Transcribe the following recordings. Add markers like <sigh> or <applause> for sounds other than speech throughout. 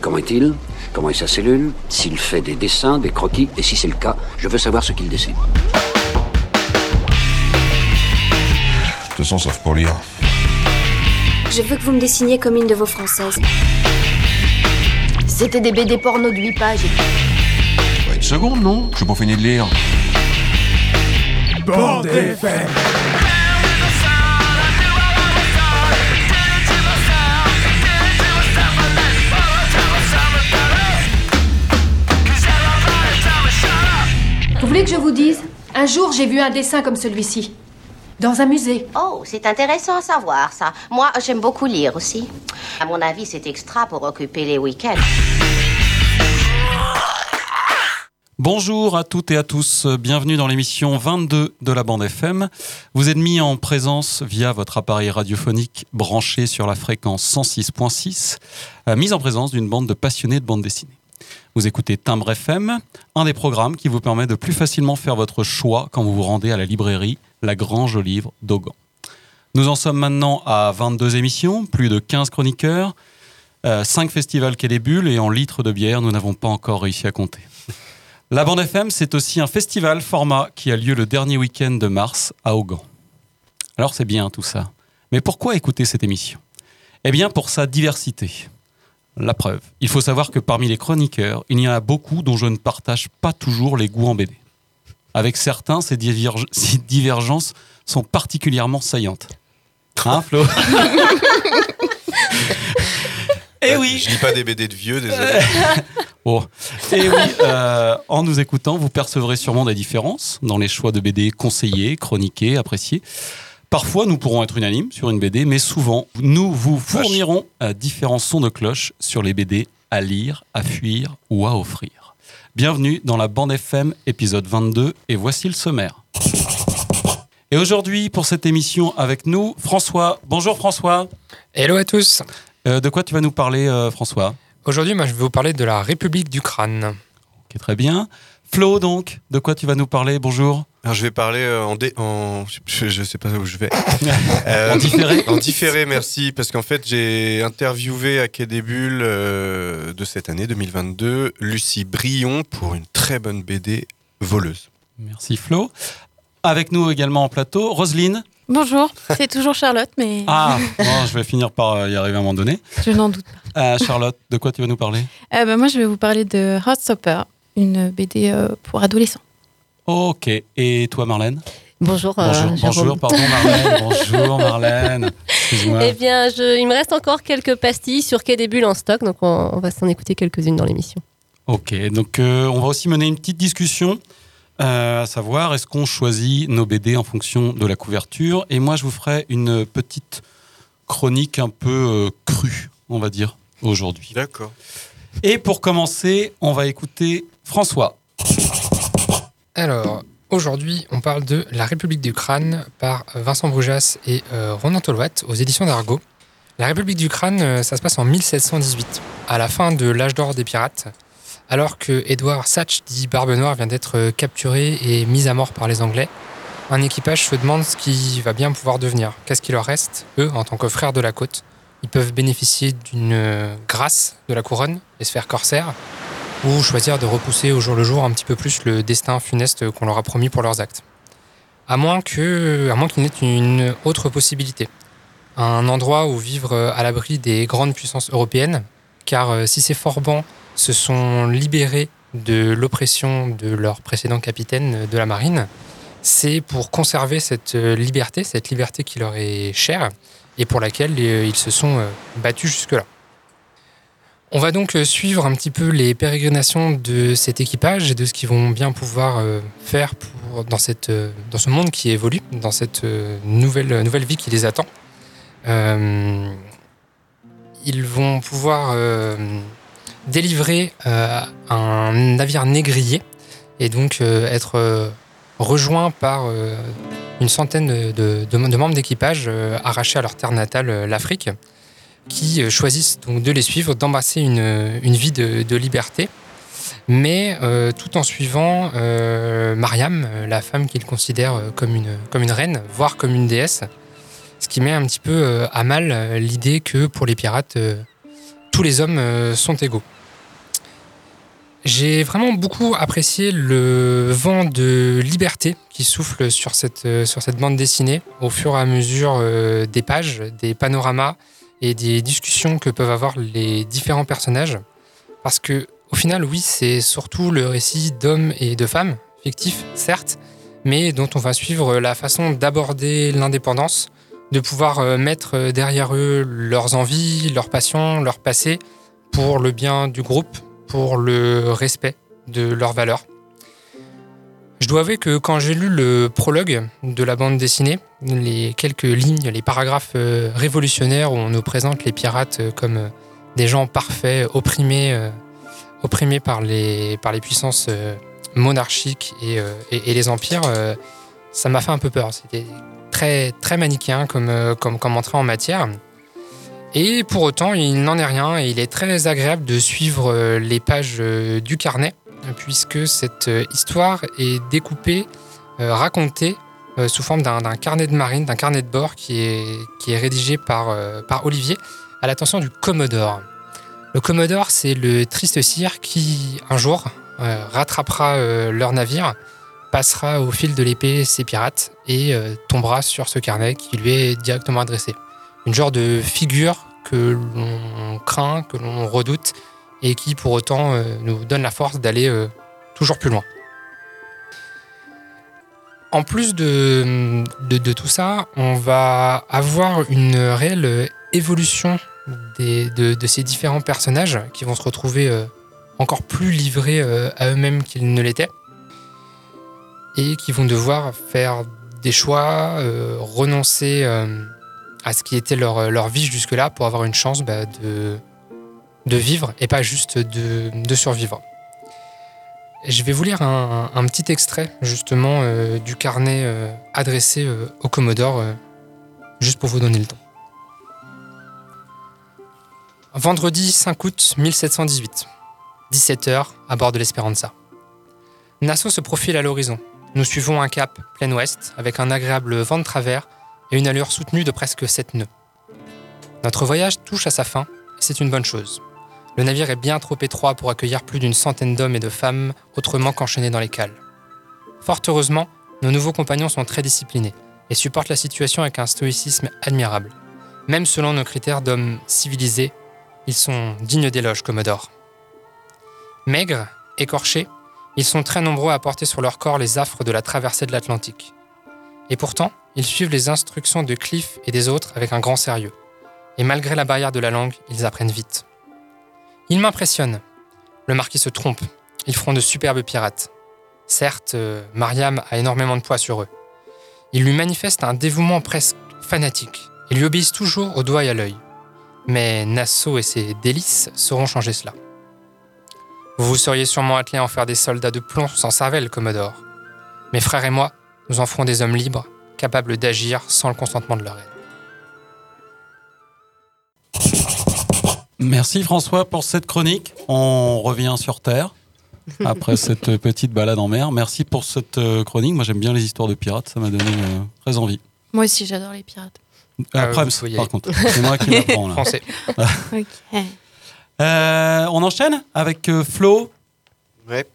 Comment est-il? Comment est sa cellule? S'il fait des dessins, des croquis? Et si c'est le cas, je veux savoir ce qu'il dessine. Je te sens sauf pour lire. Je veux que vous me dessiniez comme une de vos françaises. C'était des BD porno de 8 pages. Ouais, une seconde, non? Je pas fini de lire. Bande FM. Voulez que je vous dise? Un jour, j'ai vu un dessin comme celui-ci. Dans un musée. Oh, c'est intéressant à savoir, ça. Moi, j'aime beaucoup lire aussi. À mon avis, c'est extra pour occuper les week-ends. Bonjour à toutes et à tous, bienvenue dans l'émission 22 de la bande FM. Vous êtes mis en présence via votre appareil radiophonique branché sur la fréquence 106.6, euh, mise en présence d'une bande de passionnés de bande dessinée. Vous écoutez Timbre FM, un des programmes qui vous permet de plus facilement faire votre choix quand vous vous rendez à la librairie La Grange aux Livres d'Augan. Nous en sommes maintenant à 22 émissions, plus de 15 chroniqueurs, 5 festivals Quai des Bulles et en litres de bière, nous n'avons pas encore réussi à compter. <laughs> La bande FM, c'est aussi un festival format qui a lieu le dernier week-end de mars à Augan. Alors c'est bien tout ça. Mais pourquoi écouter cette émission? Eh bien pour sa diversité. La preuve. Il faut savoir que parmi les chroniqueurs, il y en a beaucoup dont je ne partage pas toujours les goûts en BD. Avec certains, ces, diverge- <laughs> ces divergences sont particulièrement saillantes. Hein, Flo? Eh oui Je lis pas des BD de vieux, désolé. <laughs> Oh. Et oui, euh, en nous écoutant, vous percevrez sûrement des différences dans les choix de BD conseillés, chroniqués, appréciés. Parfois, nous pourrons être unanimes sur une BD, mais souvent, nous vous fournirons euh, différents sons de cloche sur les BD à lire, à fuir ou à offrir. Bienvenue dans la bande FM, épisode 22, et voici le sommaire. Et aujourd'hui, pour cette émission avec nous, François. Bonjour François. Hello à tous. Euh, de quoi tu vas nous parler, euh, François? Aujourd'hui, moi, je vais vous parler de la République d'Ukraine. Ok, très bien. Flo, donc, de quoi tu vas nous parler? Bonjour. Alors je vais parler euh, en, dé- en je, je sais pas où je vais. <laughs> Euh, En différé En différé, merci, parce qu'en fait j'ai interviewé à Quai des Bulles euh, de cette année 2022 Lucie Brion pour une très bonne BD voleuse. Merci Flo. Avec nous également en plateau, Roselyne. Bonjour, c'est toujours Charlotte, mais Ah, bon, je vais finir par y arriver à un moment donné. je n'en doute pas. Euh, Charlotte, de quoi tu vas nous parler? Euh, bah, moi, je vais vous parler de Heartstopper, une BD euh, pour adolescents. Ok. Et toi, Marlène? Bonjour, euh, Bonjour, bonjour, pardon, Marlène. <laughs> bonjour, Marlène. Excuse-moi. Eh bien, je- il me reste encore quelques pastilles sur Quai des Bulles en stock, donc on, on va s'en écouter quelques-unes dans l'émission. Ok, donc euh, on va aussi mener une petite discussion, euh, à savoir est-ce qu'on choisit nos BD en fonction de la couverture? Et moi, je vous ferai une petite chronique un peu euh, crue, on va dire, aujourd'hui. D'accord. Et pour commencer, on va écouter François. Alors, aujourd'hui, on parle de La République d'Ukraine par Vincent Broujas et euh, Ronan Tolouat aux éditions d'Argo. La République d'Ukraine, euh, ça se passe en 1718, à la fin de l'âge d'or des pirates, alors que Edward Satch, dit Barbe Noire, vient d'être euh, capturé et mis à mort par les Anglais. Un équipage se demande ce qu'il va bien pouvoir devenir. Qu'est-ce qu'il leur reste, eux, en tant que frères de la côte Ils peuvent bénéficier d'une euh, grâce de la couronne et se faire corsaire, ou choisir de repousser au jour le jour un petit peu plus le destin funeste qu'on leur a promis pour leurs actes. À moins qu'il n'ait une autre possibilité, un endroit où vivre à l'abri des grandes puissances européennes, car euh, si ces forbans se sont libérés de l'oppression de leur précédent capitaine euh, de la marine, c'est pour conserver cette euh, liberté, cette liberté qui leur est chère et pour laquelle ils se sont battus jusque-là. On va donc euh, suivre un petit peu les pérégrinations de cet équipage et de ce qu'ils vont bien pouvoir euh, faire euh, dans ce monde qui évolue, dans cette nouvelle, vie qui les attend. Ils vont pouvoir délivrer un navire négrier et donc être rejoints par une centaine de, membres d'équipage arrachés à leur terre natale, l'Afrique, qui euh, choisissent donc de les suivre, d'embrasser une, une vie de, liberté, mais euh, tout en suivant euh, Mariam, la femme qu'ils considèrent comme une, comme une reine, voire comme une déesse, ce qui met un petit peu à mal l'idée que pour les pirates, tous les hommes sont égaux. J'ai vraiment beaucoup apprécié le vent de liberté qui souffle sur cette, sur cette bande dessinée au fur et à mesure des pages, des panoramas et des discussions que peuvent avoir les différents personnages. Parce que, au final, oui, c'est surtout le récit d'hommes et de femmes, fictifs, certes, mais dont on va suivre la façon d'aborder l'indépendance, de pouvoir euh, mettre derrière eux leurs envies, leurs passions, leur passé, pour le bien du groupe, pour le respect de leurs valeurs. Je dois avouer que quand j'ai lu le prologue de la bande dessinée, les quelques lignes, les paragraphes euh, révolutionnaires où on nous présente les pirates euh, comme euh, des gens parfaits, opprimés, opprimés par, les, puissances monarchiques et, les empires, ça m'a fait un peu peur. C'était très, très manichéen comme, comme, comme entrée en matière. Et pour autant, il n'en est rien et il est très agréable de suivre les pages du carnet, puisque cette euh, histoire est découpée, euh, racontée euh, sous forme d'un carnet de marine, d'un carnet de bord qui est, rédigé par, Olivier à l'attention du Commodore. Le Commodore, c'est le triste sire qui, un jour, rattrapera leur navire, passera au fil de l'épée ses pirates et tombera sur ce carnet qui lui est directement adressé une genre de figure que l'on craint, que l'on redoute, et qui pour autant euh, nous donne la force d'aller euh, toujours plus loin. En plus de, tout ça, on va avoir une réelle évolution de, ces différents personnages qui vont se retrouver euh, encore plus livrés à eux-mêmes qu'ils ne l'étaient, et qui vont devoir faire des choix, renoncer à ce qui était leur, leur vie jusque-là pour avoir une chance bah, de, de vivre et pas juste de, survivre. Je vais vous lire un, petit extrait justement euh, du carnet euh, adressé euh, au Commodore, juste pour vous donner le temps. Vendredi 5 août 1718, 17h à bord de l'Esperanza. Nassau se profile à l'horizon. Nous suivons un cap plein ouest avec un agréable vent de travers et une allure soutenue de presque 7 nœuds. Notre voyage touche à sa fin et c'est une bonne chose. Le navire est bien trop étroit pour accueillir plus d'une centaine d'hommes et de femmes autrement qu'enchaînés dans les cales. Fort heureusement, nos nouveaux compagnons sont très disciplinés et supportent la situation avec un stoïcisme admirable. Même selon nos critères d'hommes civilisés, ils sont dignes d'éloge, Commodore. Maigres, écorchés, ils sont très nombreux à porter sur leur corps les affres de la traversée de l'Atlantique. Et pourtant, ils suivent les instructions de Cliff et des autres avec un grand sérieux. Et malgré la barrière de la langue, ils apprennent vite. Ils m'impressionnent. Le marquis se trompe. Ils feront de superbes pirates. Certes, euh, Mariam a énormément de poids sur eux. Ils lui manifestent un dévouement presque fanatique et lui obéissent toujours au doigt et à l'œil. Mais Nassau et ses délices sauront changer cela. Vous vous seriez sûrement attelé à en faire des soldats de plomb sans cervelle, Commodore. Mes frères et moi, nous en ferons des hommes libres, capables d'agir sans le consentement de leur aide. Merci François pour cette chronique. On revient sur Terre après <laughs> cette petite balade en mer. Merci pour cette euh, chronique. Moi j'aime bien les histoires de pirates, ça m'a donné euh, très envie. Moi aussi, j'adore les pirates. Euh, Euh, vous pouvez y par contre, <laughs> c'est moi qui l'apprends là. Français. <laughs> Ok. Euh, on enchaîne avec euh, Flo. Ouais.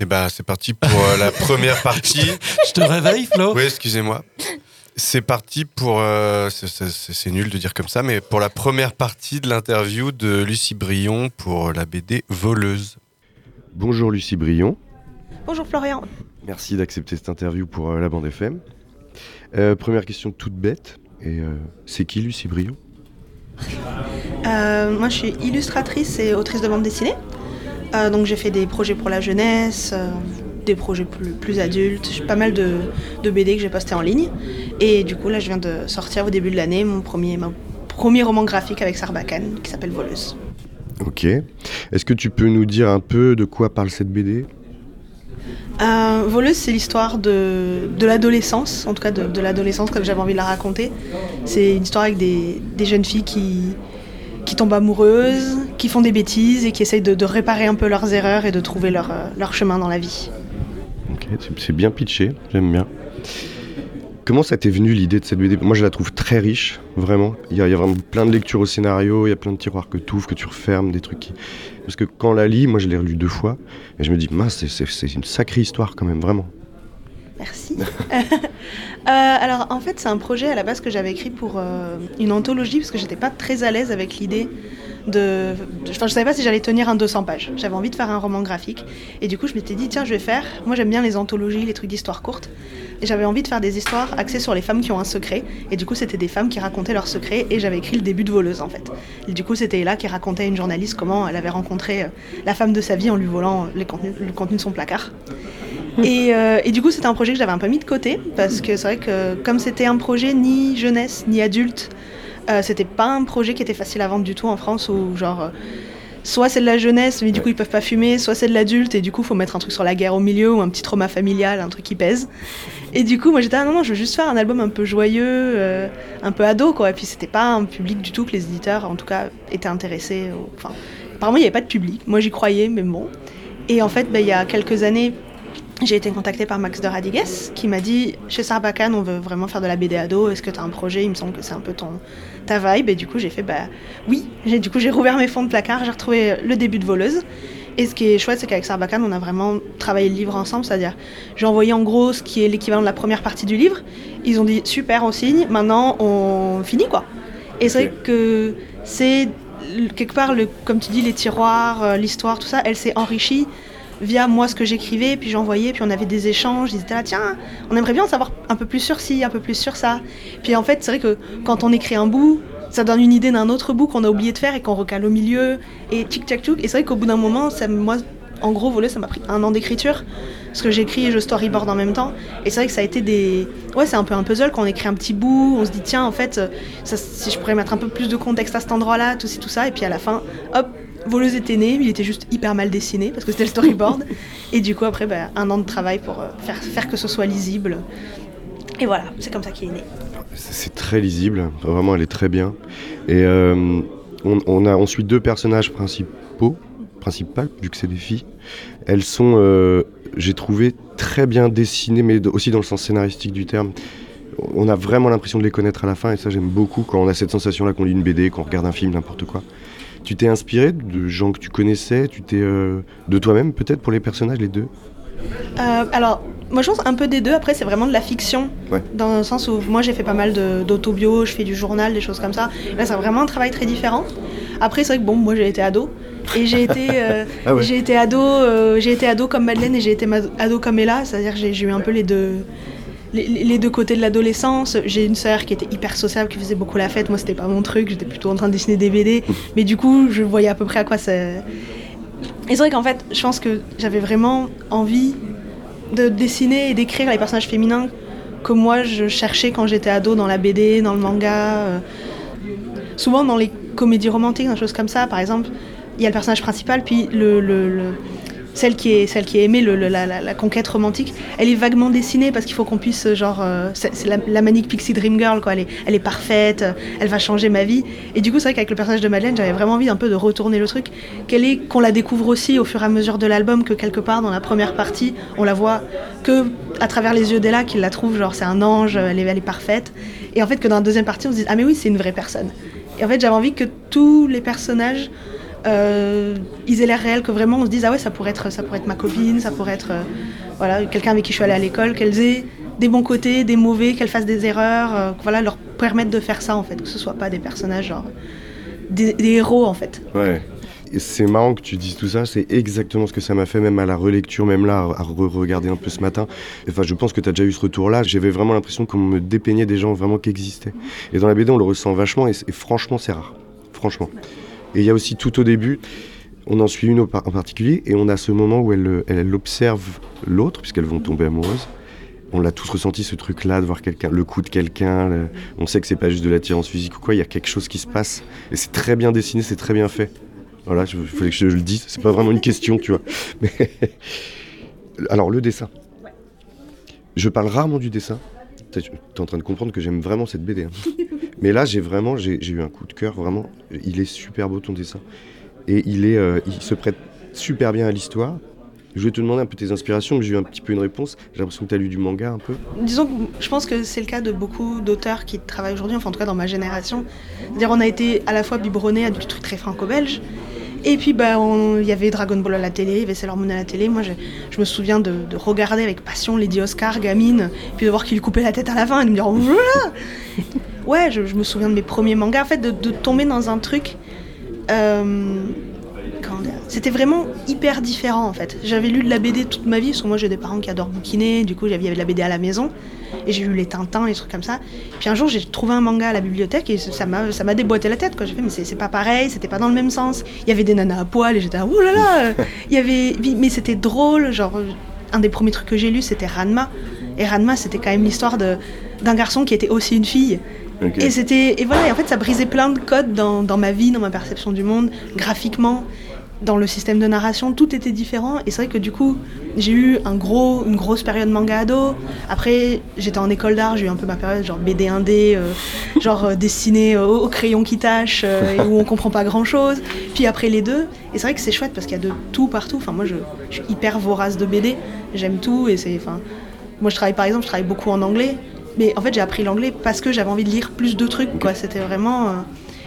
Et ben c'est parti pour euh, la première partie. Je te réveille Flo Oui, excusez-moi. C'est parti pour. euh, c'est- nul de dire comme ça, mais pour la première partie de l'interview de Lucie Brion pour la BD Voleuse. Bonjour Lucie Brion, Bonjour Florian. merci d'accepter cette interview pour euh, la bande FM. Euh, première question toute bête, et euh, c'est qui Lucie Brion Euh, moi je suis illustratrice et autrice de bande dessinée. Euh, donc j'ai fait des projets pour la jeunesse, euh, des projets plus, plus adultes, j'ai pas mal de, de BD que j'ai posté en ligne. Et du coup là je viens de sortir au début de l'année mon premier, mon premier roman graphique avec Sarbacane qui s'appelle Voleuse. Ok. Est-ce que tu peux nous dire un peu de quoi parle cette BD Euh, Voleuse, c'est l'histoire de, de l'adolescence, en tout cas de, de l'adolescence comme j'avais envie de la raconter. C'est une histoire avec des, des jeunes filles qui, qui tombent amoureuses, qui font des bêtises et qui essayent de, de réparer un peu leurs erreurs et de trouver leur, euh, leur chemin dans la vie. C'est- bien pitché, j'aime bien. Comment ça t'est venu l'idée de cette BD? Moi je la trouve très riche, vraiment. Il y, a, vraiment plein de lectures au scénario, il y a plein de tiroirs que tu ouvres, que tu refermes, des trucs qui... Parce que quand on la lit, moi je l'ai relu deux fois, et je me dis, mince, c'est une sacrée histoire quand même, vraiment. Merci. <laughs> euh, alors en fait c'est un projet à la base que j'avais écrit pour euh, une anthologie parce que j'étais pas très à l'aise avec l'idée de... Enfin je savais pas si j'allais tenir un 200 pages. J'avais envie de faire un roman graphique et du coup je m'étais dit tiens je vais faire... Moi j'aime bien les anthologies, les trucs d'histoire courte. Et j'avais envie de faire des histoires axées sur les femmes qui ont un secret. Et du coup c'était des femmes qui racontaient leurs secrets et j'avais écrit le début de Voleuse en fait. Et du coup c'était là qui racontait à une journaliste comment elle avait rencontré euh, la femme de sa vie en lui volant le contenu de son placard. Et, euh, et, du coup, c'était un projet que j'avais un peu mis de côté parce que c'est vrai que comme c'était un projet ni jeunesse ni adulte, euh, c'était pas un projet qui était facile à vendre du tout en France où genre euh, soit c'est de la jeunesse mais du coup ils peuvent pas fumer, soit c'est de l'adulte et du coup faut mettre un truc sur la guerre au milieu ou un petit trauma familial, un truc qui pèse. Et du coup moi j'étais ah non non je veux juste faire un album un peu joyeux, euh, un peu ado quoi. Et puis c'était pas un public du tout que les éditeurs en tout cas étaient intéressés. Au... Enfin apparemment il y avait pas de public. Moi j'y croyais mais bon. Et en fait bah, il y a quelques années j'ai été contactée par Max de Radigues qui m'a dit chez Sarbacane on veut vraiment faire de la BD ado, est-ce que tu as un projet? Il me semble que c'est un peu ton ta vibe. Et du coup j'ai fait bah oui, j'ai du coup j'ai rouvert mes fonds de placard, j'ai retrouvé le début de voleuse. Et ce qui est chouette, c'est qu'avec Sarbacane, on a vraiment travaillé le livre ensemble, c'est-à-dire j'ai envoyé en gros ce qui est l'équivalent de la première partie du livre. Ils ont dit super, on signe, maintenant on finit quoi. Et c'est vrai que c'est quelque part, le, comme tu dis, les tiroirs, l'histoire, tout ça, elle s'est enrichie via moi ce que j'écrivais, puis j'envoyais, puis on avait des échanges, ils étaient là, tiens, on aimerait bien en savoir un peu plus sur ci, un peu plus sur ça. Puis en fait, c'est vrai que quand on écrit un bout, ça donne une idée d'un autre bout qu'on a oublié de faire et qu'on recale au milieu, et tic tac tchouk. Et c'est vrai qu'au bout d'un moment, ça, moi, en gros, voler, ça m'a pris un an d'écriture, parce que j'écris et je storyboard en même temps. Et c'est vrai que ça a été des. Ouais, c'est un peu un puzzle quand on écrit un petit bout, on se dit, tiens, en fait, ça, si je pourrais mettre un peu plus de contexte à cet endroit-là, tout tout ça, et puis à la fin, hop, Voleuse était né, mais il était juste hyper mal dessiné parce que c'était le storyboard. <laughs> et du coup, après, bah, un an de travail pour euh, faire, faire que ce soit lisible. Et voilà, c'est comme ça qu'il est né. C'est très lisible, vraiment, elle est très bien. Et euh, on, on, a ensuite deux personnages principaux, principales, vu que c'est des filles. Elles sont, euh, j'ai trouvé, très bien dessinées, mais aussi dans le sens scénaristique du terme. On a vraiment l'impression de les connaître à la fin, et ça j'aime beaucoup quand on a cette sensation-là qu'on lit une BD, qu'on regarde un film, n'importe quoi. Tu t'es inspiré de gens que tu connaissais, tu t'es euh, de toi-même peut-être pour les personnages, les deux euh, Alors, moi je pense un peu des deux. Après, c'est vraiment de la fiction, ouais. dans le sens où moi j'ai fait pas mal d'autobio, je fais du journal, des choses comme ça. Là, c'est vraiment un travail très différent. Après, c'est vrai que bon, moi j'ai été ado. Et j'ai été, euh, <laughs> ah ouais. j'ai été ado, euh, j'ai été ado comme Madeleine et j'ai été ado comme Ella, c'est-à-dire que j'ai eu un peu les deux, les, les, deux côtés de l'adolescence. J'ai une sœur qui était hyper sociable, qui faisait beaucoup la fête. Moi, c'était pas mon truc. J'étais plutôt en train de dessiner des BD. <laughs> Mais du coup, je voyais à peu près à quoi ça. Et c'est vrai qu'en fait, je pense que j'avais vraiment envie de dessiner et d'écrire les personnages féminins que moi je cherchais quand j'étais ado dans la BD, dans le manga. Euh, souvent dans les comédies romantiques, dans des choses comme ça, par exemple, il y a le personnage principal, puis le, le, le celle qui est celle qui est aimée la, conquête romantique elle est vaguement dessinée parce qu'il faut qu'on puisse genre euh, c'est la, la, manique pixie dream girl quoi. Elle est, elle est parfaite elle va changer ma vie. Et du coup c'est vrai qu'avec le personnage de Madeleine j'avais vraiment envie un peu de retourner le truc. Qu'elle est qu'on la découvre aussi au fur et à mesure de l'album que quelque part dans la première partie on la voit que à travers les yeux d'Ella qu'il la trouve genre c'est un ange elle est, elle est parfaite. Et en fait que dans la deuxième partie on se dit ah mais oui c'est une vraie personne. Et en fait j'avais envie que tous les personnages euh, ils aient l'air réels, que vraiment on se dise ah ouais ça pourrait être ça pourrait être ma copine, ça pourrait être euh, voilà quelqu'un avec qui je suis allée à l'école, qu'elles aient des bons côtés, des mauvais, qu'elles fassent des erreurs, euh, voilà leur permettre de faire ça en fait, que ce soit pas des personnages genre des, héros en fait. Ouais. C'est marrant que tu dises tout ça, c'est exactement ce que ça m'a fait, même à la relecture, même là, à re-regarder un peu ce matin. Enfin, je pense que tu as déjà eu ce retour-là. J'avais vraiment l'impression qu'on me dépeignait des gens vraiment qui existaient. Et dans la BD, on le ressent vachement, et, et franchement, c'est rare. Franchement. Et il y a aussi tout au début, on en suit une en particulier, et on a ce moment où elle, elle, elle observe l'autre, puisqu'elles vont tomber amoureuses. On l'a tous ressenti ce truc-là, de voir quelqu'un, le coup de quelqu'un. Le... On sait que c'est pas juste de l'attirance physique ou quoi, il y a quelque chose qui se passe. Et c'est très bien dessiné, c'est très bien fait. Voilà, il fallait que je le dise, c'est pas vraiment une question, tu vois. <laughs> Mais Alors, le dessin. Je parle rarement du dessin. Tu es en train de comprendre que j'aime vraiment cette BD. Hein. <laughs> Mais là, j'ai vraiment, j'ai eu un coup de cœur, vraiment. Il est super beau ton dessin. Et il, est, euh, il se prête super bien à l'histoire. Je vais te demander un peu tes inspirations, mais j'ai eu un petit peu une réponse. J'ai l'impression que tu as lu du manga un peu. Disons que je pense que c'est le cas de beaucoup d'auteurs qui travaillent aujourd'hui, enfin en tout cas dans ma génération. C'est-à-dire on a été à la fois biberonnés à du truc très franco-belge, et puis bah il y avait Dragon Ball à la télé, il y avait Sailor Moon à la télé. Moi je, me souviens de, de regarder avec passion Lady Oscar, gamine, puis de voir qu'il coupait la tête à la fin et de me dire oh là là Ouais, je, je me souviens de mes premiers mangas, en fait de, de tomber dans un truc... euh, C'était vraiment hyper différent en fait. J'avais lu de la BD toute ma vie, parce que moi j'ai des parents qui adorent bouquiner, du coup j'avais de la BD à la maison, et j'ai lu les Tintins, les trucs comme ça. Puis un jour j'ai trouvé un manga à la bibliothèque et ça m'a déboîté la tête quoi. J'ai fait mais c'est pas pareil, c'était pas dans le même sens. Il y avait des nanas à poil et j'étais ouh là là <laughs> Il y avait mais c'était drôle, genre un des premiers trucs que j'ai lu c'était Ranma. Et Ranma c'était quand même l'histoire d'un garçon qui était aussi une fille. Et c'était et voilà, et en fait ça brisait plein de codes dans, dans ma vie, dans ma perception du monde, graphiquement, dans le système de narration, tout était différent. Et c'est vrai que du coup, j'ai eu un gros, une grosse période manga ado. Après, j'étais en école d'art, j'ai eu un peu ma période genre BD indé, euh, genre euh, dessiné au, au crayon qui tâche, euh, où on comprend pas grand chose. Puis après les deux, et c'est vrai que c'est chouette parce qu'il y a de tout partout. Enfin, moi je, je suis hyper vorace de BD, j'aime tout et c'est, enfin, moi je travaille par exemple, je travaille beaucoup en anglais. Mais en fait, j'ai appris l'anglais parce que j'avais envie de lire plus de trucs, quoi. C'était vraiment. euh,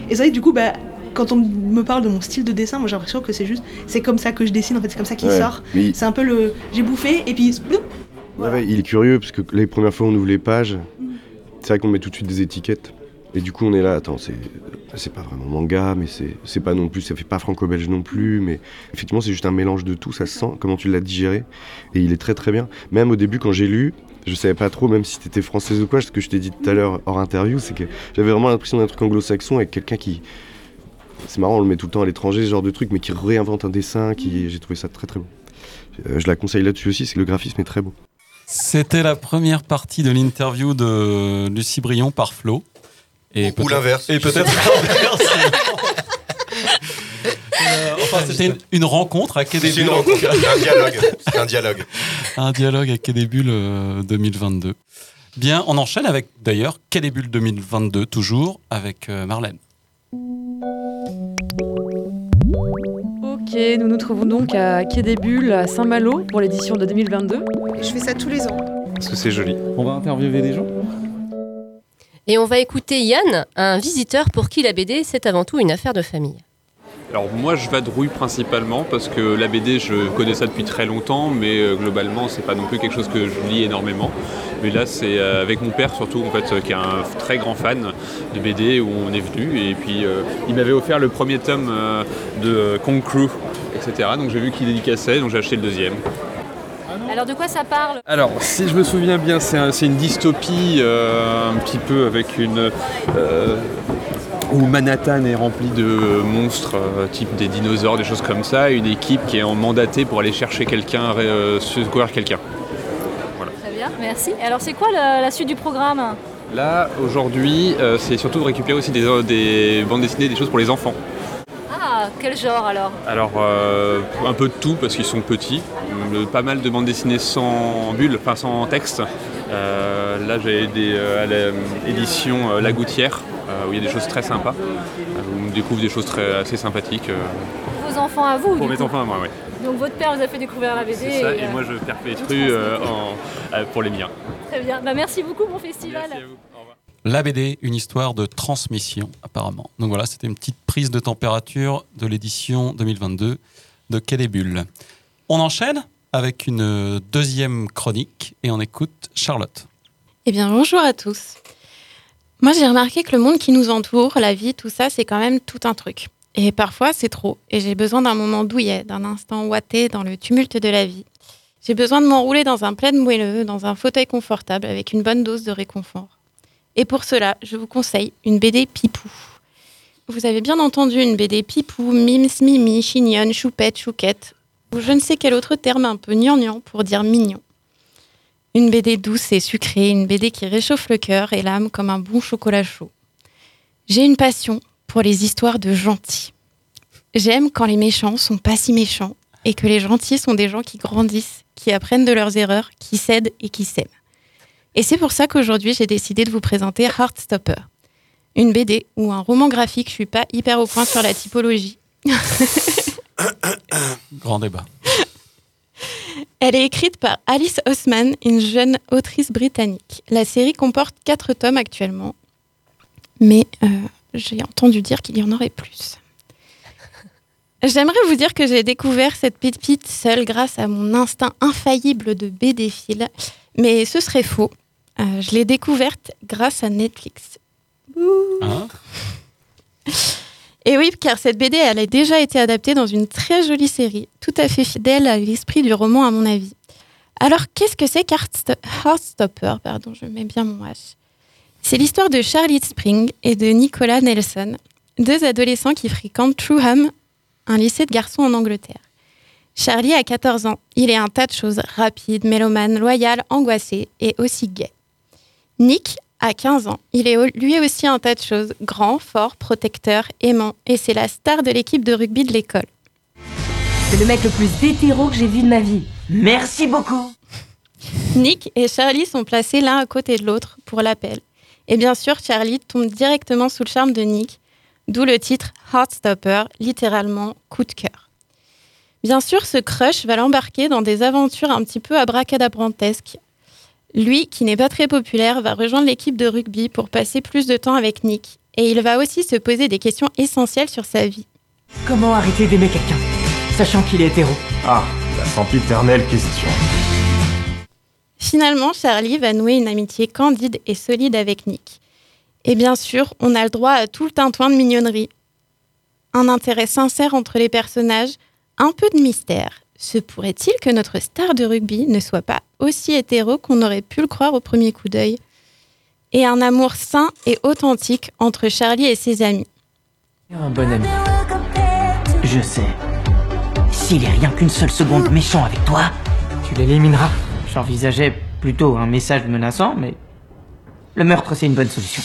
Et c'est vrai que du coup, bah, quand on me parle de mon style de dessin, moi j'ai l'impression que c'est juste. C'est comme ça que je dessine, en fait, c'est comme ça qu'il Ouais, sort. C'est un peu le. J'ai bouffé, et puis. ouais, il est curieux parce que les premières fois on ouvre les pages, c'est vrai qu'on met tout de suite des étiquettes. Et du coup on est là, attends, c'est c'est pas vraiment manga, mais c'est c'est pas non plus, ça fait pas franco-belge non plus, mais effectivement c'est juste un mélange de tout, ça se sent, comment tu l'as digéré, et il est très très bien. Même au début quand j'ai lu, je savais pas trop, même si t'étais française ou quoi, ce que je t'ai dit tout à l'heure hors interview, c'est que j'avais vraiment l'impression d'un truc anglo-saxon avec quelqu'un qui... C'est marrant, on le met tout le temps à l'étranger, ce genre de truc, mais qui réinvente un dessin, qui... j'ai trouvé ça très très beau. Euh, Je la conseille là-dessus aussi, c'est que le graphisme est très beau. C'était la première partie de l'interview de Lucie Brion par Flo. Et Ou peut-être- l'inverse. Et peut-être l'inverse. <laughs> <laughs> Euh, enfin, c'était une, une rencontre à Quai des C'est une Bulles. rencontre, c'est un <laughs> dialogue. Un dialogue. Un dialogue à Quai des Bulles euh, 2022. Bien, on enchaîne avec d'ailleurs Quai des Bulles 2022, toujours avec euh, Marlène. Ok, nous nous trouvons donc à Quai des Bulles, à Saint-Malo, pour l'édition de 2022. Je fais ça tous les ans. Parce que c'est joli. On va interviewer des gens? Et on va écouter Yann, un visiteur pour qui la BD, c'est avant tout une affaire de famille. Alors moi je vadrouille principalement parce que la BD je connais ça depuis très longtemps mais euh, globalement c'est pas non plus quelque chose que je lis énormément. Mais là c'est euh, avec mon père surtout en fait euh, qui est un très grand fan de BD où on est venu et puis euh, il m'avait offert le premier tome euh, de Kong Crew etc. Donc j'ai vu qu'il dédicaçait donc j'ai acheté le deuxième. Alors de quoi ça parle? Alors, si je me souviens bien, c'est un- c'est une dystopie euh, un petit peu avec une. Euh, où Manhattan est rempli de monstres, euh, type des dinosaures, des choses comme ça, et une équipe qui est en mandatée pour aller chercher quelqu'un, euh, secourir quelqu'un. Très bien, merci. Et alors, c'est quoi la, la suite du programme? Là, aujourd'hui, euh, c'est surtout de récupérer aussi des, des bandes dessinées, des choses pour les enfants. Ah, quel genre alors? Alors, euh, un peu de tout parce qu'ils sont petits. Euh, pas mal de bandes dessinées sans bulles, enfin sans texte. Euh, là, j'ai des euh, à l'édition euh, La Gouttière euh, où il y a des choses très sympas. Euh, où on découvre des choses très, assez sympathiques. euh, Vos enfants à vous pour du mes coup. enfants à moi, oui. Donc votre père vous a fait découvrir la BD. C'est ça, et euh, moi je perpétue euh, en- euh, pour les miens. Très bien. Bah, merci beaucoup, bon festival. La BD, une histoire de transmission, apparemment. Donc voilà, c'était une petite prise de température de l'édition 2022 de Quai. On enchaîne avec une deuxième chronique et on écoute Charlotte. Eh bien, bonjour à tous. Moi, j'ai remarqué que le monde qui nous entoure, la vie, tout ça, c'est quand même tout un truc. Et parfois, c'est trop. Et j'ai besoin d'un moment douillet, d'un instant ouaté dans le tumulte de la vie. J'ai besoin de m'enrouler dans un plaid moelleux, dans un fauteuil confortable, avec une bonne dose de réconfort. Et pour cela, je vous conseille une BD Pipou. Vous avez bien entendu une BD Pipou, Mims, Mimi, Chignonne, Choupette, Chouquette, ou je ne sais quel autre terme un peu gnangnan pour dire mignon. Une BD douce et sucrée, une BD qui réchauffe le cœur et l'âme comme un bon chocolat chaud. J'ai une passion pour les histoires de gentils. J'aime quand les méchants sont pas si méchants et que les gentils sont des gens qui grandissent, qui apprennent de leurs erreurs, qui cèdent et qui s'aiment. Et c'est pour ça qu'aujourd'hui j'ai décidé de vous présenter Heartstopper, une BD ou un roman graphique, je suis pas hyper au point sur la typologie. Grand débat. Elle est écrite par Alice Osman, une jeune autrice britannique. La série comporte quatre tomes actuellement, mais euh, j'ai entendu dire qu'il y en aurait plus. J'aimerais vous dire que j'ai découvert cette pépite seule grâce à mon instinct infaillible de BD-fil, mais ce serait faux. Euh, je l'ai découverte grâce à Netflix. Hein? <laughs> Et oui, car cette BD, elle a déjà été adaptée dans une très jolie série, tout à fait fidèle à l'esprit du roman, à mon avis. Alors, qu'est-ce que c'est qu'Heartsto- Heartstopper Pardon, je mets bien mon H. C'est l'histoire de Charlie Spring et de Nicolas Nelson, deux adolescents qui fréquentent Trueham, un lycée de garçons en Angleterre. Charlie a 14 ans. Il est un tas de choses, rapide, mélomane, loyal, angoissé et aussi gay. Nick a 15 ans. Il est lui aussi un tas de choses, grand, fort, protecteur, aimant, et c'est la star de l'équipe de rugby de l'école. C'est le mec le plus hétéro que j'ai vu de ma vie. Merci beaucoup. Nick et Charlie sont placés l'un à côté de l'autre pour l'appel. Et bien sûr, Charlie tombe directement sous le charme de Nick, d'où le titre Heartstopper, littéralement coup de cœur. Bien sûr, ce crush va l'embarquer dans des aventures un petit peu abracadabrantesques. Lui, qui n'est pas très populaire, va rejoindre l'équipe de rugby pour passer plus de temps avec Nick. Et il va aussi se poser des questions essentielles sur sa vie. Comment arrêter d'aimer quelqu'un, sachant qu'il est hétéro? Ah, la sempiternelle question. Finalement, Charlie va nouer une amitié candide et solide avec Nick. Et bien sûr, on a le droit à tout le tintouin de mignonnerie. Un intérêt sincère entre les personnages, un peu de mystère. Se pourrait-il que notre star de rugby ne soit pas aussi hétéro qu'on aurait pu le croire au premier coup d'œil Et un amour sain et authentique entre Charlie et ses amis? Un bon ami. Je sais. S'il est rien qu'une seule seconde méchant avec toi, tu l'élimineras. J'envisageais plutôt un message menaçant, mais le meurtre c'est une bonne solution.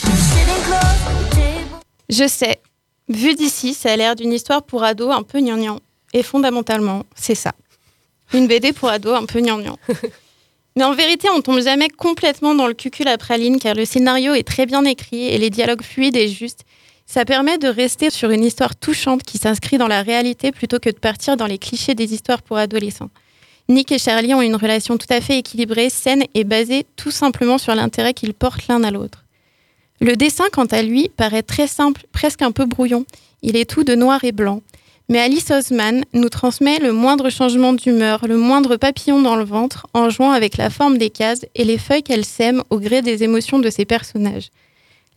Je sais, vu d'ici, ça a l'air d'une histoire pour ados un peu gnangnan. Et fondamentalement, c'est ça. Une BD pour ados un peu gnangnan. <laughs> Mais en vérité, on tombe jamais complètement dans le cucul à praline car le scénario est très bien écrit et les dialogues fluides et justes. Ça permet de rester sur une histoire touchante qui s'inscrit dans la réalité plutôt que de partir dans les clichés des histoires pour adolescents. Nick et Charlie ont une relation tout à fait équilibrée, saine et basée tout simplement sur l'intérêt qu'ils portent l'un à l'autre. Le dessin, quant à lui, paraît très simple, presque un peu brouillon. Il est tout de noir et blanc. Mais Alice Osman nous transmet le moindre changement d'humeur, le moindre papillon dans le ventre, en jouant avec la forme des cases et les feuilles qu'elle sème au gré des émotions de ses personnages.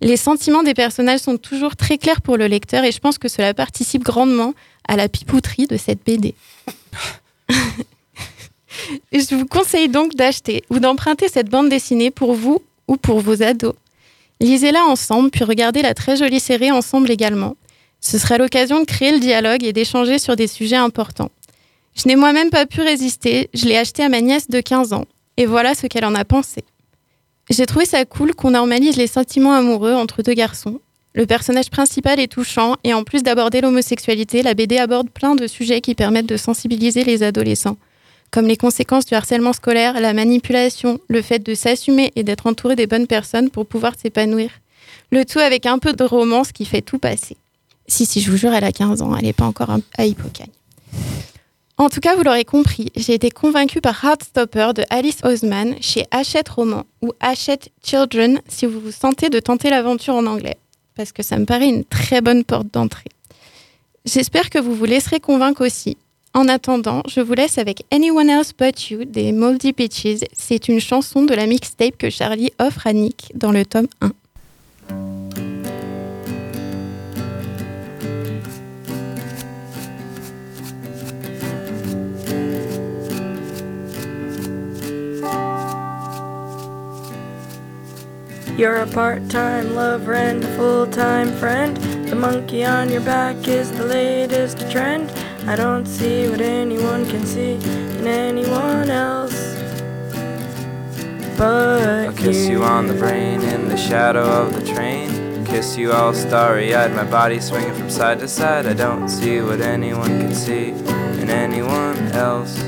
Les sentiments des personnages sont toujours très clairs pour le lecteur et je pense que cela participe grandement à la pipouterie de cette BD. <laughs> Je vous conseille donc d'acheter ou d'emprunter cette bande dessinée pour vous ou pour vos ados. Lisez-la ensemble, puis regardez la très jolie série ensemble également. Ce sera l'occasion de créer le dialogue et d'échanger sur des sujets importants. Je n'ai moi-même pas pu résister, je l'ai acheté à ma nièce de 15 ans, et voilà ce qu'elle en a pensé. J'ai trouvé ça cool qu'on normalise les sentiments amoureux entre deux garçons. Le personnage principal est touchant, et en plus d'aborder l'homosexualité, la BD aborde plein de sujets qui permettent de sensibiliser les adolescents comme les conséquences du harcèlement scolaire, la manipulation, le fait de s'assumer et d'être entouré des bonnes personnes pour pouvoir s'épanouir. Le tout avec un peu de romance qui fait tout passer. Si, si, je vous jure, elle a 15 ans, elle n'est pas encore à Hippocagne. En tout cas, vous l'aurez compris, j'ai été convaincue par Heartstopper de Alice Osman chez Hachette Roman ou Hachette Children si vous vous sentez de tenter l'aventure en anglais, parce que ça me paraît une très bonne porte d'entrée. J'espère que vous vous laisserez convaincre aussi. En attendant, je vous laisse avec Anyone Else But You des Moldy Peaches. C'est une chanson de la mixtape que Charlie offre à Nick dans le tome 1. You're a part-time lover and a full-time friend. The monkey on your back is the latest trend. I don't see what anyone can see in anyone else. But I'll kiss you on the brain in the shadow of the train. Kiss you all starry eyed, my body swinging from side to side. I don't see what anyone can see in anyone else.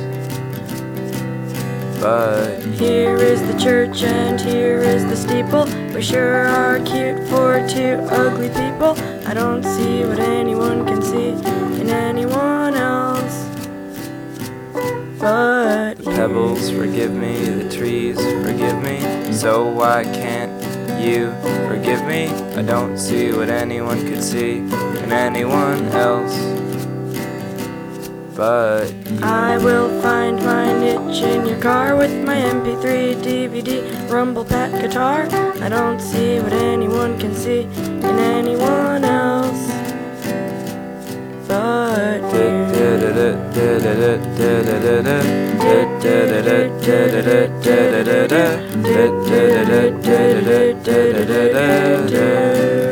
But Here is the church and here is the steeple. We sure are cute for two ugly people. I don't see what anyone can see in anyone else. But the pebbles forgive me, the trees forgive me. So why can't you forgive me? I don't see what anyone could see in anyone else. But I will find my niche in your car with my MP3, DVD, rumble pack guitar. I don't see what anyone can see in anyone else. But you.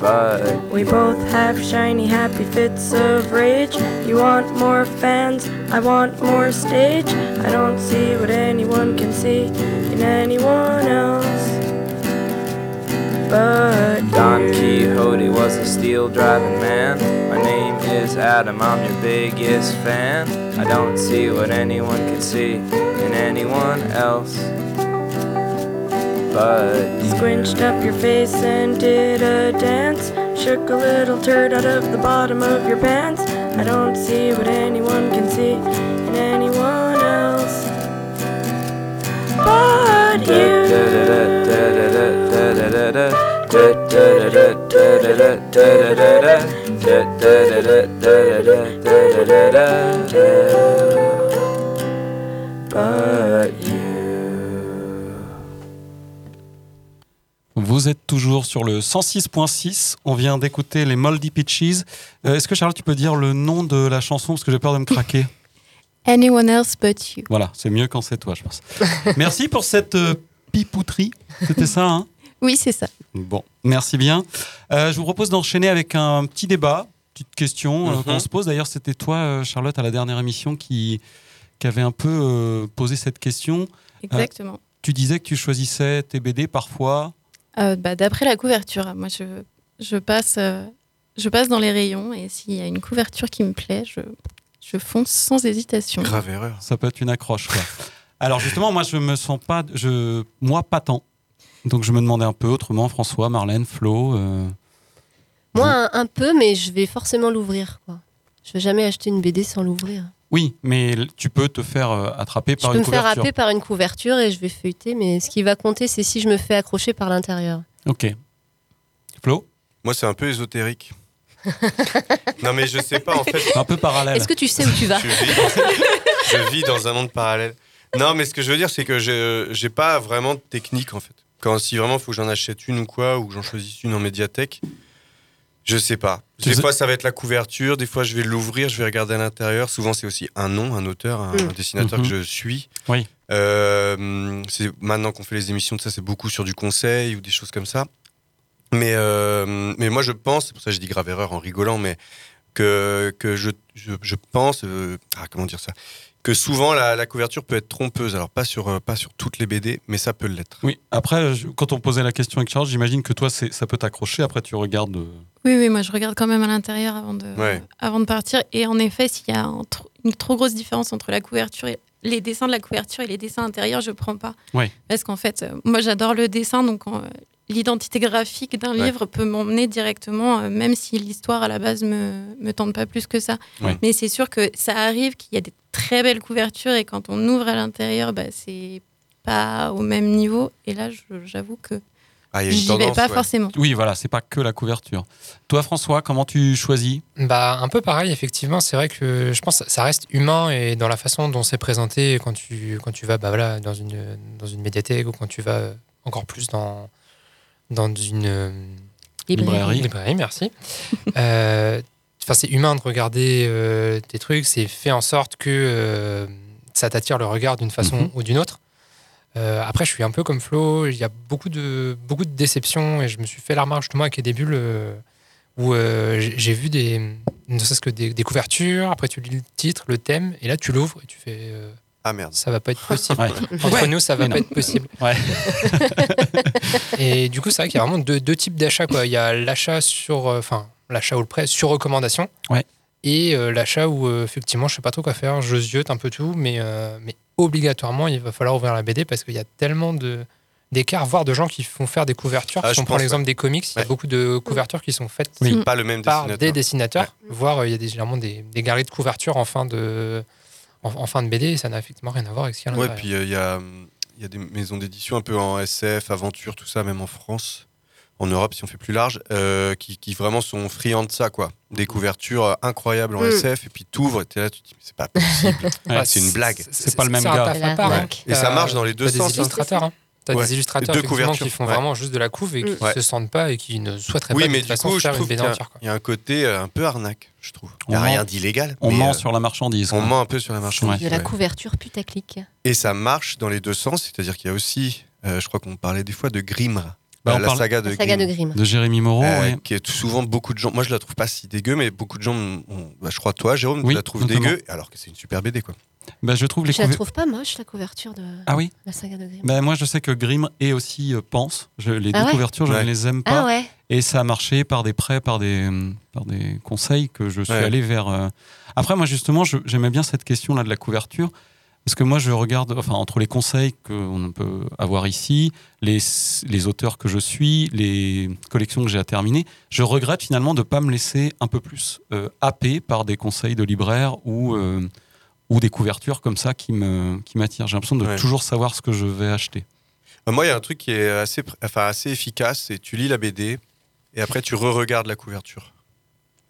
But we both have shiny, happy fits of rage. You want more fans, I want more stage. I don't see what anyone can see in anyone else. But Don Quixote was a steel driving man. My name is Adam, I'm your biggest fan. I don't see what anyone can see in anyone else. But squinched up your face and did a dance. Shook a little turd out of the bottom of your pants. I don't see what anyone can see in anyone else. But you. But Vous êtes toujours sur le 106.6. On vient d'écouter les Moldy Peaches. Euh, Est-ce que Charlotte, tu peux dire le nom de la chanson? Parce que j'ai peur de me craquer <laughs> Anyone else but you. Voilà, c'est mieux quand c'est toi, je pense. <laughs> Merci pour cette euh, pipouterie. C'était ça, hein? <laughs> Oui, c'est ça. Bon, merci bien. Euh, je vous propose d'enchaîner avec un petit débat, petite question euh, Mhm. qu'on se pose. D'ailleurs, c'était toi, Charlotte, à la dernière émission qui, qui avait un peu euh, posé cette question. Exactement. Euh, tu disais que tu choisissais tes BD parfois. Euh, bah, D'après la couverture, moi je, je, passe, euh, je passe dans les rayons et s'il y a une couverture qui me plaît, je, je fonce sans hésitation. Grave erreur. Ça peut être une accroche, quoi. Alors justement, moi, je me sens pas, je, moi, pas tant. Donc je me demandais un peu autrement, François, Marlène, Flo. euh, Moi, un, un peu, mais je vais forcément l'ouvrir. quoi. Je vais jamais acheter une BD sans l'ouvrir. Oui, mais tu peux te faire euh, attraper Je par peux une me faire couverture. happer par une couverture et je vais feuilleter, mais ce qui va compter, c'est si je me fais accrocher par l'intérieur. Ok. Flo? Moi, c'est un peu ésotérique. <laughs> non, mais je sais pas, en fait. Un peu parallèle. Est-ce que tu sais où tu vas je, vis, je vis dans un monde parallèle. Non, mais ce que je veux dire, c'est que je j'ai pas vraiment de technique, en fait. Quand si vraiment il faut que j'en achète une ou quoi, ou que j'en choisisse une en médiathèque, je sais pas. Des fois, ça va être la couverture, des fois, je vais l'ouvrir, je vais regarder à l'intérieur. Souvent, c'est aussi un nom, un auteur, un, Mm. un dessinateur Mhm. que je suis. Oui. Euh, c'est maintenant qu'on fait les émissions de ça, c'est beaucoup sur du conseil ou des choses comme ça. Mais, euh, mais moi, je pense, c'est pour ça que je dis grave erreur en rigolant, mais que, que je, je, je pense, euh, ah, comment dire ça, que souvent la, la couverture peut être trompeuse. Alors, pas sur, euh, pas sur toutes les BD, mais ça peut l'être. Oui. Après, je- quand on posait la question avec Charles, j'imagine que toi, ça peut t'accrocher. Après, tu regardes. euh, Oui, oui, moi je regarde quand même à l'intérieur avant de, Ouais. avant de partir. Et en effet, s'il y a un une trop grosse différence entre la couverture et les dessins de la couverture et les dessins intérieurs, je prends pas. Ouais. Parce qu'en fait, euh, moi j'adore le dessin, donc euh, l'identité graphique d'un Ouais. livre peut m'emmener directement, euh, même si l'histoire à la base me, me tente pas plus que ça. Ouais. Mais c'est sûr que ça arrive qu'il y a des très belles couvertures et quand on ouvre à l'intérieur, bah, c'est pas au même niveau. Et là, j'avoue que Ah, j'y vais pas ouais. forcément. Oui, voilà, c'est pas que la couverture. Toi, François, comment tu choisis? Bah, un peu pareil, effectivement. C'est vrai que je pense que ça reste humain et dans la façon dont c'est présenté quand tu, quand tu vas bah, voilà, dans, une, dans une médiathèque ou quand tu vas encore plus dans, dans une euh, Librairie. librairie, merci. <laughs> Euh, Enfin, c'est humain de regarder euh, tes trucs. C'est fait en sorte que euh, ça t'attire le regard d'une façon Mhm. ou d'une autre. Euh, après, je suis un peu comme Flo. Il y a beaucoup de, beaucoup de déceptions et je me suis fait la remarque justement avec les débuts euh, où euh, j'ai vu des, ne serait-ce que des, des couvertures. Après, tu lis le titre, le thème, et là, tu l'ouvres et tu fais. euh, Ah merde. Ça va pas être possible. Ouais. Entre Ouais. nous, ça va Mais pas non. être possible. Ouais. <laughs> Et du coup, c'est vrai qu'il y a vraiment deux, deux types d'achats. quoi. Il y a l'achat sur, euh, enfin, l'achat ou le prêt sur recommandation. Ouais. Et euh, l'achat où euh, effectivement, je sais pas trop quoi faire. Je ziote un peu tout, mais, euh, mais obligatoirement, il va falloir ouvrir la BD parce qu'il y a tellement de d'écarts, voire de gens qui font faire des couvertures. Ah, si je on prend l'exemple ouais. des comics, il y a beaucoup de couvertures qui sont faites Oui. Pas le même par dessinateur. des dessinateurs, voire euh, il y a des, généralement des, des galeries de couverture en fin de, en, en fin de BD et ça n'a effectivement rien à voir avec ce qu'il y a à puis euh, il y, a, il y a des maisons d'édition un peu en SF, aventure, tout ça, même en France, en Europe, si on fait plus large, euh, qui, qui vraiment sont friands de ça, quoi. Des couvertures euh, incroyables en Mm. SF, et puis t'ouvres, et t'es là, tu te dis, mais c'est pas possible. <laughs> Ouais, c'est une blague. c'est pas le même gars. hein. Et ça Euh, marche dans les deux sens. des illustrateurs, hein. T'as Ouais. des illustrateurs Deux effectivement, couvertures, qui font ouais. vraiment juste de la couve et qui Ouais. se sentent pas et qui ne souhaiteraient Oui, pas de mais toute du façon coup, faire une y, il y a un côté un peu arnaque, je trouve. Il n'y a On rien d'illégal. On mais, ment euh, sur la marchandise. On quoi. ment un peu sur la marchandise. De la couverture putaclic. Et ça marche dans les deux sens, c'est-à-dire qu'il y a aussi, euh, je crois qu'on parlait des fois de Grimr. Bah, Euh, on la parle- saga de La saga Grimm. de Grimm. De Jérémy Moreau, Euh, ouais. qui est souvent beaucoup de gens. Moi, je la trouve pas si dégueu, mais beaucoup de gens, bah, je crois toi, Jérôme, Oui, tu la trouves notamment. dégueu, alors que c'est une super BD, quoi. Bah, je trouve les Je la trouve pas moche, la couverture de Ah oui la saga de Grimm. Ben, moi, je sais que Grimm et aussi euh, Pense. Je, les Ah deux ouais couvertures, je Ouais. ne les aime pas. Ah ouais Et ça a marché par des prêts, par des, euh, par des conseils que je suis Ouais. allé vers. euh. Après, moi, justement, j'aimais bien cette question-là de la couverture. Parce que moi, je regarde, enfin, entre les conseils qu'on peut avoir ici, les, les auteurs que je suis, les collections que j'ai à terminer, je regrette finalement de ne pas me laisser un peu plus euh, happer par des conseils de libraires ou, euh, ou des couvertures comme ça qui me- qui m'attirent. J'ai l'impression de Ouais. toujours savoir ce que je vais acheter. Euh, Moi, il y a un truc qui est assez, enfin, assez efficace, c'est tu lis la BD et après tu re-regardes la couverture.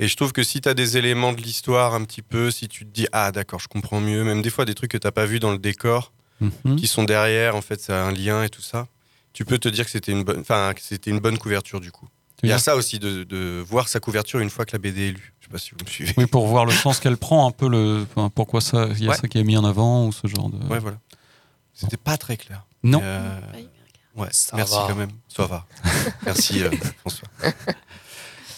Et je trouve que si tu as des éléments de l'histoire un petit peu, si tu te dis ah d'accord, je comprends mieux, même des fois des trucs que t'as pas vu dans le décor, Mhm. qui sont derrière, en fait, ça a un lien et tout ça. Tu peux te dire que c'était une bonne, enfin, que c'était une bonne couverture du coup. Il y a ça aussi de, de voir sa couverture une fois que la BD est lue. Je sais pas si vous me suivez. Oui, pour voir le sens qu'elle prend, un peu le. enfin, pourquoi ça, il y a Ouais. ça qui est mis en avant ou ce genre de. Ouais, voilà. C'était pas très clair. Non. Euh, Ouais, Ça merci va. quand même. Ça va. <laughs> merci euh, François.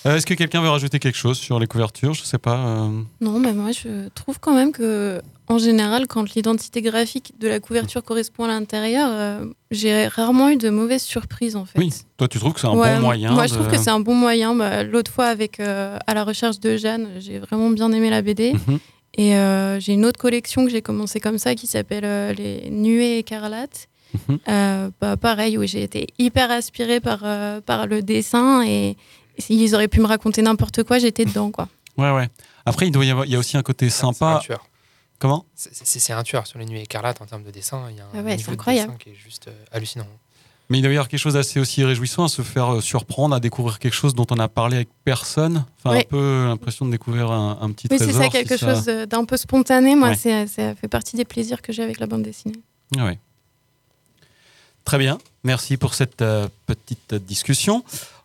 Euh, Est-ce que quelqu'un veut rajouter quelque chose sur les couvertures? Je sais pas. euh, Non, mais moi je trouve quand même que, en général, quand l'identité graphique de la couverture correspond à l'intérieur, euh, j'ai rarement eu de mauvaises surprises en fait. Oui, toi tu trouves que c'est un Ouais, bon moyen Moi je trouve que c'est un bon moyen. Bah, L'autre fois, avec À la recherche de Jeanne, j'ai vraiment bien aimé la BD. Mhm. Et j'ai une autre collection que j'ai commencé comme ça qui s'appelle Les Nuées écarlates. Mhm. Euh, bah, pareil, où j'ai été hyper aspirée par, euh, par le dessin et s'ils auraient pu me raconter n'importe quoi, j'étais dedans. quoi. Ouais, ouais. Après, il, doit y avoir, il y a aussi un côté C'est un sympa. tueur. Comment? C'est- C'est c'est un tueur sur les nuits écarlates en termes de dessin. Il y a un Ah ouais, c'est niveau de incroyable. dessin qui est juste euh, hallucinant. Mais il doit y avoir quelque chose d'assez aussi réjouissant à se faire euh, surprendre, à découvrir quelque chose dont on a parlé avec personne. Enfin, un Oui. peu l'impression de découvrir un, un petit Oui, c'est trésor. ça, si quelque chose de- d'un peu spontané. Moi, Ouais. c'est- ça fait partie des plaisirs que j'ai avec la bande dessinée. Ah ouais. Très bien. Merci pour cette euh, petite discussion.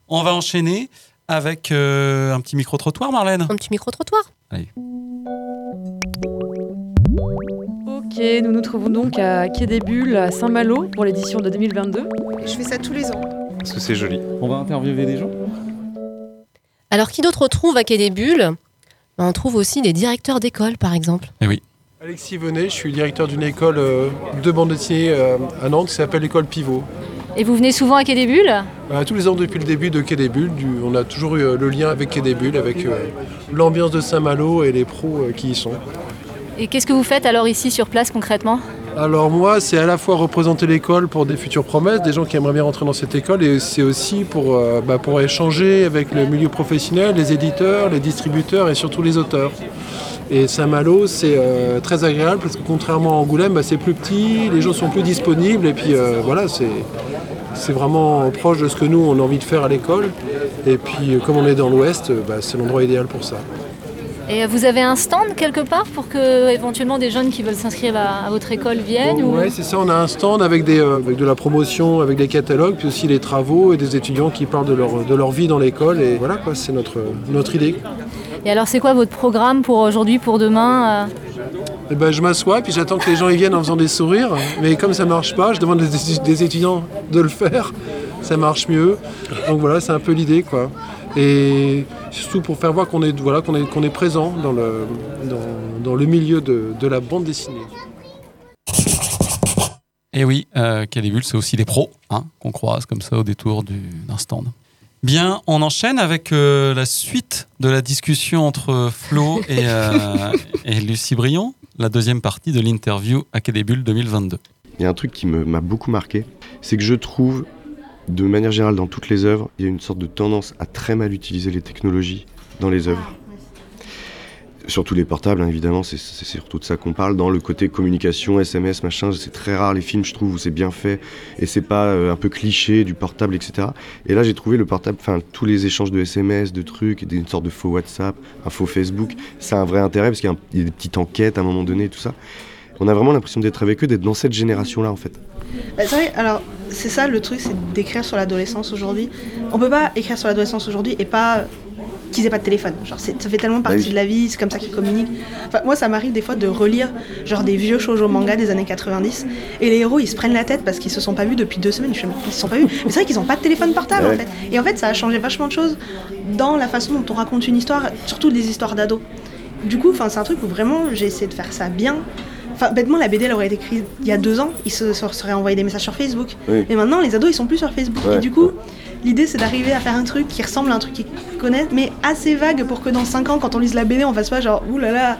On va enchaîner avec euh, un petit micro-trottoir, Marlène. Un petit micro-trottoir. Allez. Ok, nous nous trouvons donc à Quai des Bulles, à Saint-Malo, pour l'édition de 2022. Je fais ça tous les ans. Parce que c'est joli. On va interviewer des gens Alors, qui d'autre trouve à Quai des Bulles? Ben, On trouve aussi des directeurs d'école, par exemple. Eh oui. Alexis Venet, je suis directeur d'une école euh, de bande dessinée euh, à Nantes qui s'appelle l'école Pivot. Et vous venez souvent à Quai des Bulles Euh, tous les ans depuis le début de Quai des Bulles, du- on a toujours eu euh, le lien avec Quai des Bulles, avec euh, l'ambiance de Saint-Malo et les pros euh, qui y sont. Et qu'est-ce que vous faites alors ici sur place concrètement? Alors moi, c'est à la fois représenter l'école pour des futures promesses, des gens qui aimeraient bien rentrer dans cette école, et c'est aussi pour, euh, bah, échanger avec le milieu professionnel, les éditeurs, les distributeurs et surtout les auteurs. Et Saint-Malo, c'est euh, très agréable parce que contrairement à Angoulême, bah, c'est plus petit, les gens sont plus disponibles, et puis euh, voilà, c'est... Vraiment proche de ce que nous on a envie de faire à l'école. Et puis comme on est dans l'ouest, bah, c'est l'endroit idéal pour ça. Et vous avez un stand quelque part pour que éventuellement des jeunes qui veulent s'inscrire à, à votre école viennent ou... Ouais, c'est ça, on a un stand avec, des, euh, avec de la promotion, avec des catalogues, puis aussi les travaux et des étudiants qui parlent de leur, de leur vie dans l'école. Et voilà, quoi, c'est notre, notre idée. Et alors c'est quoi votre programme pour aujourd'hui, pour demain euh Et ben, je m'assois, puis j'attends que les gens y viennent en faisant des sourires. Mais comme ça marche pas, je demande des, des étudiants de le faire. Ça marche mieux. Donc voilà, c'est un peu l'idée, quoi. Et surtout pour faire voir qu'on est, voilà, qu'on est, qu'on est présent dans le, dans, dans le milieu de, de la bande dessinée. Et oui, euh, c'est aussi des pros hein, qu'on croise comme ça au détour du- d'un stand. Bien, on enchaîne avec euh, la suite de la discussion entre Flo <laughs> et, euh, et Lucie Brion, la deuxième partie de l'interview à Bulles 2022. Il y a un truc qui m'a beaucoup marqué, c'est que je trouve, de manière générale, dans toutes les œuvres, il y a une sorte de tendance à très mal utiliser les technologies dans les œuvres. Surtout les portables, hein, évidemment, c'est surtout de ça qu'on parle. Dans le côté communication, SMS, machin, c'est très rare les films, je trouve, où c'est bien fait et c'est pas euh, un peu cliché du portable, etc. Et là, j'ai trouvé le portable, enfin, tous les échanges de SMS, de trucs, une sorte de faux WhatsApp, un faux Facebook, ça a un vrai intérêt parce qu'il y a des petites enquêtes à un moment donné, tout ça. On a vraiment l'impression d'être avec eux, d'être dans cette génération-là, en fait. Bah, c'est vrai, alors c'est ça le truc, c'est d'écrire sur l'adolescence aujourd'hui. On peut pas écrire sur l'adolescence aujourd'hui et pas qu'ils aient pas de téléphone. Genre, ça fait tellement partie Bah oui. de la vie, c'est comme ça qu'ils communiquent. Enfin, moi, ça m'arrive des fois de relire genre des vieux shoujo manga des années 90 et les héros ils se prennent la tête parce qu'ils se sont pas vus depuis deux semaines. Je ils se sont pas vus. Mais c'est vrai qu'ils ont pas de téléphone portable Ouais. en fait. Et en fait, ça a changé vachement de choses dans la façon dont on raconte une histoire, surtout des histoires d'ados. Du coup, c'est un truc où vraiment j'ai essayé de faire ça bien. Enfin, bêtement, la BD elle aurait été écrite il y a deux ans, ils se se seraient envoyé des messages sur Facebook. Oui. Et maintenant, les ados ils sont plus sur Facebook. Ouais. Et du coup, l'idée c'est d'arriver à faire un truc qui ressemble à un truc qu'ils connaissent, mais assez vague pour que dans cinq ans, quand on lise la BD, on fasse pas genre ouh là là.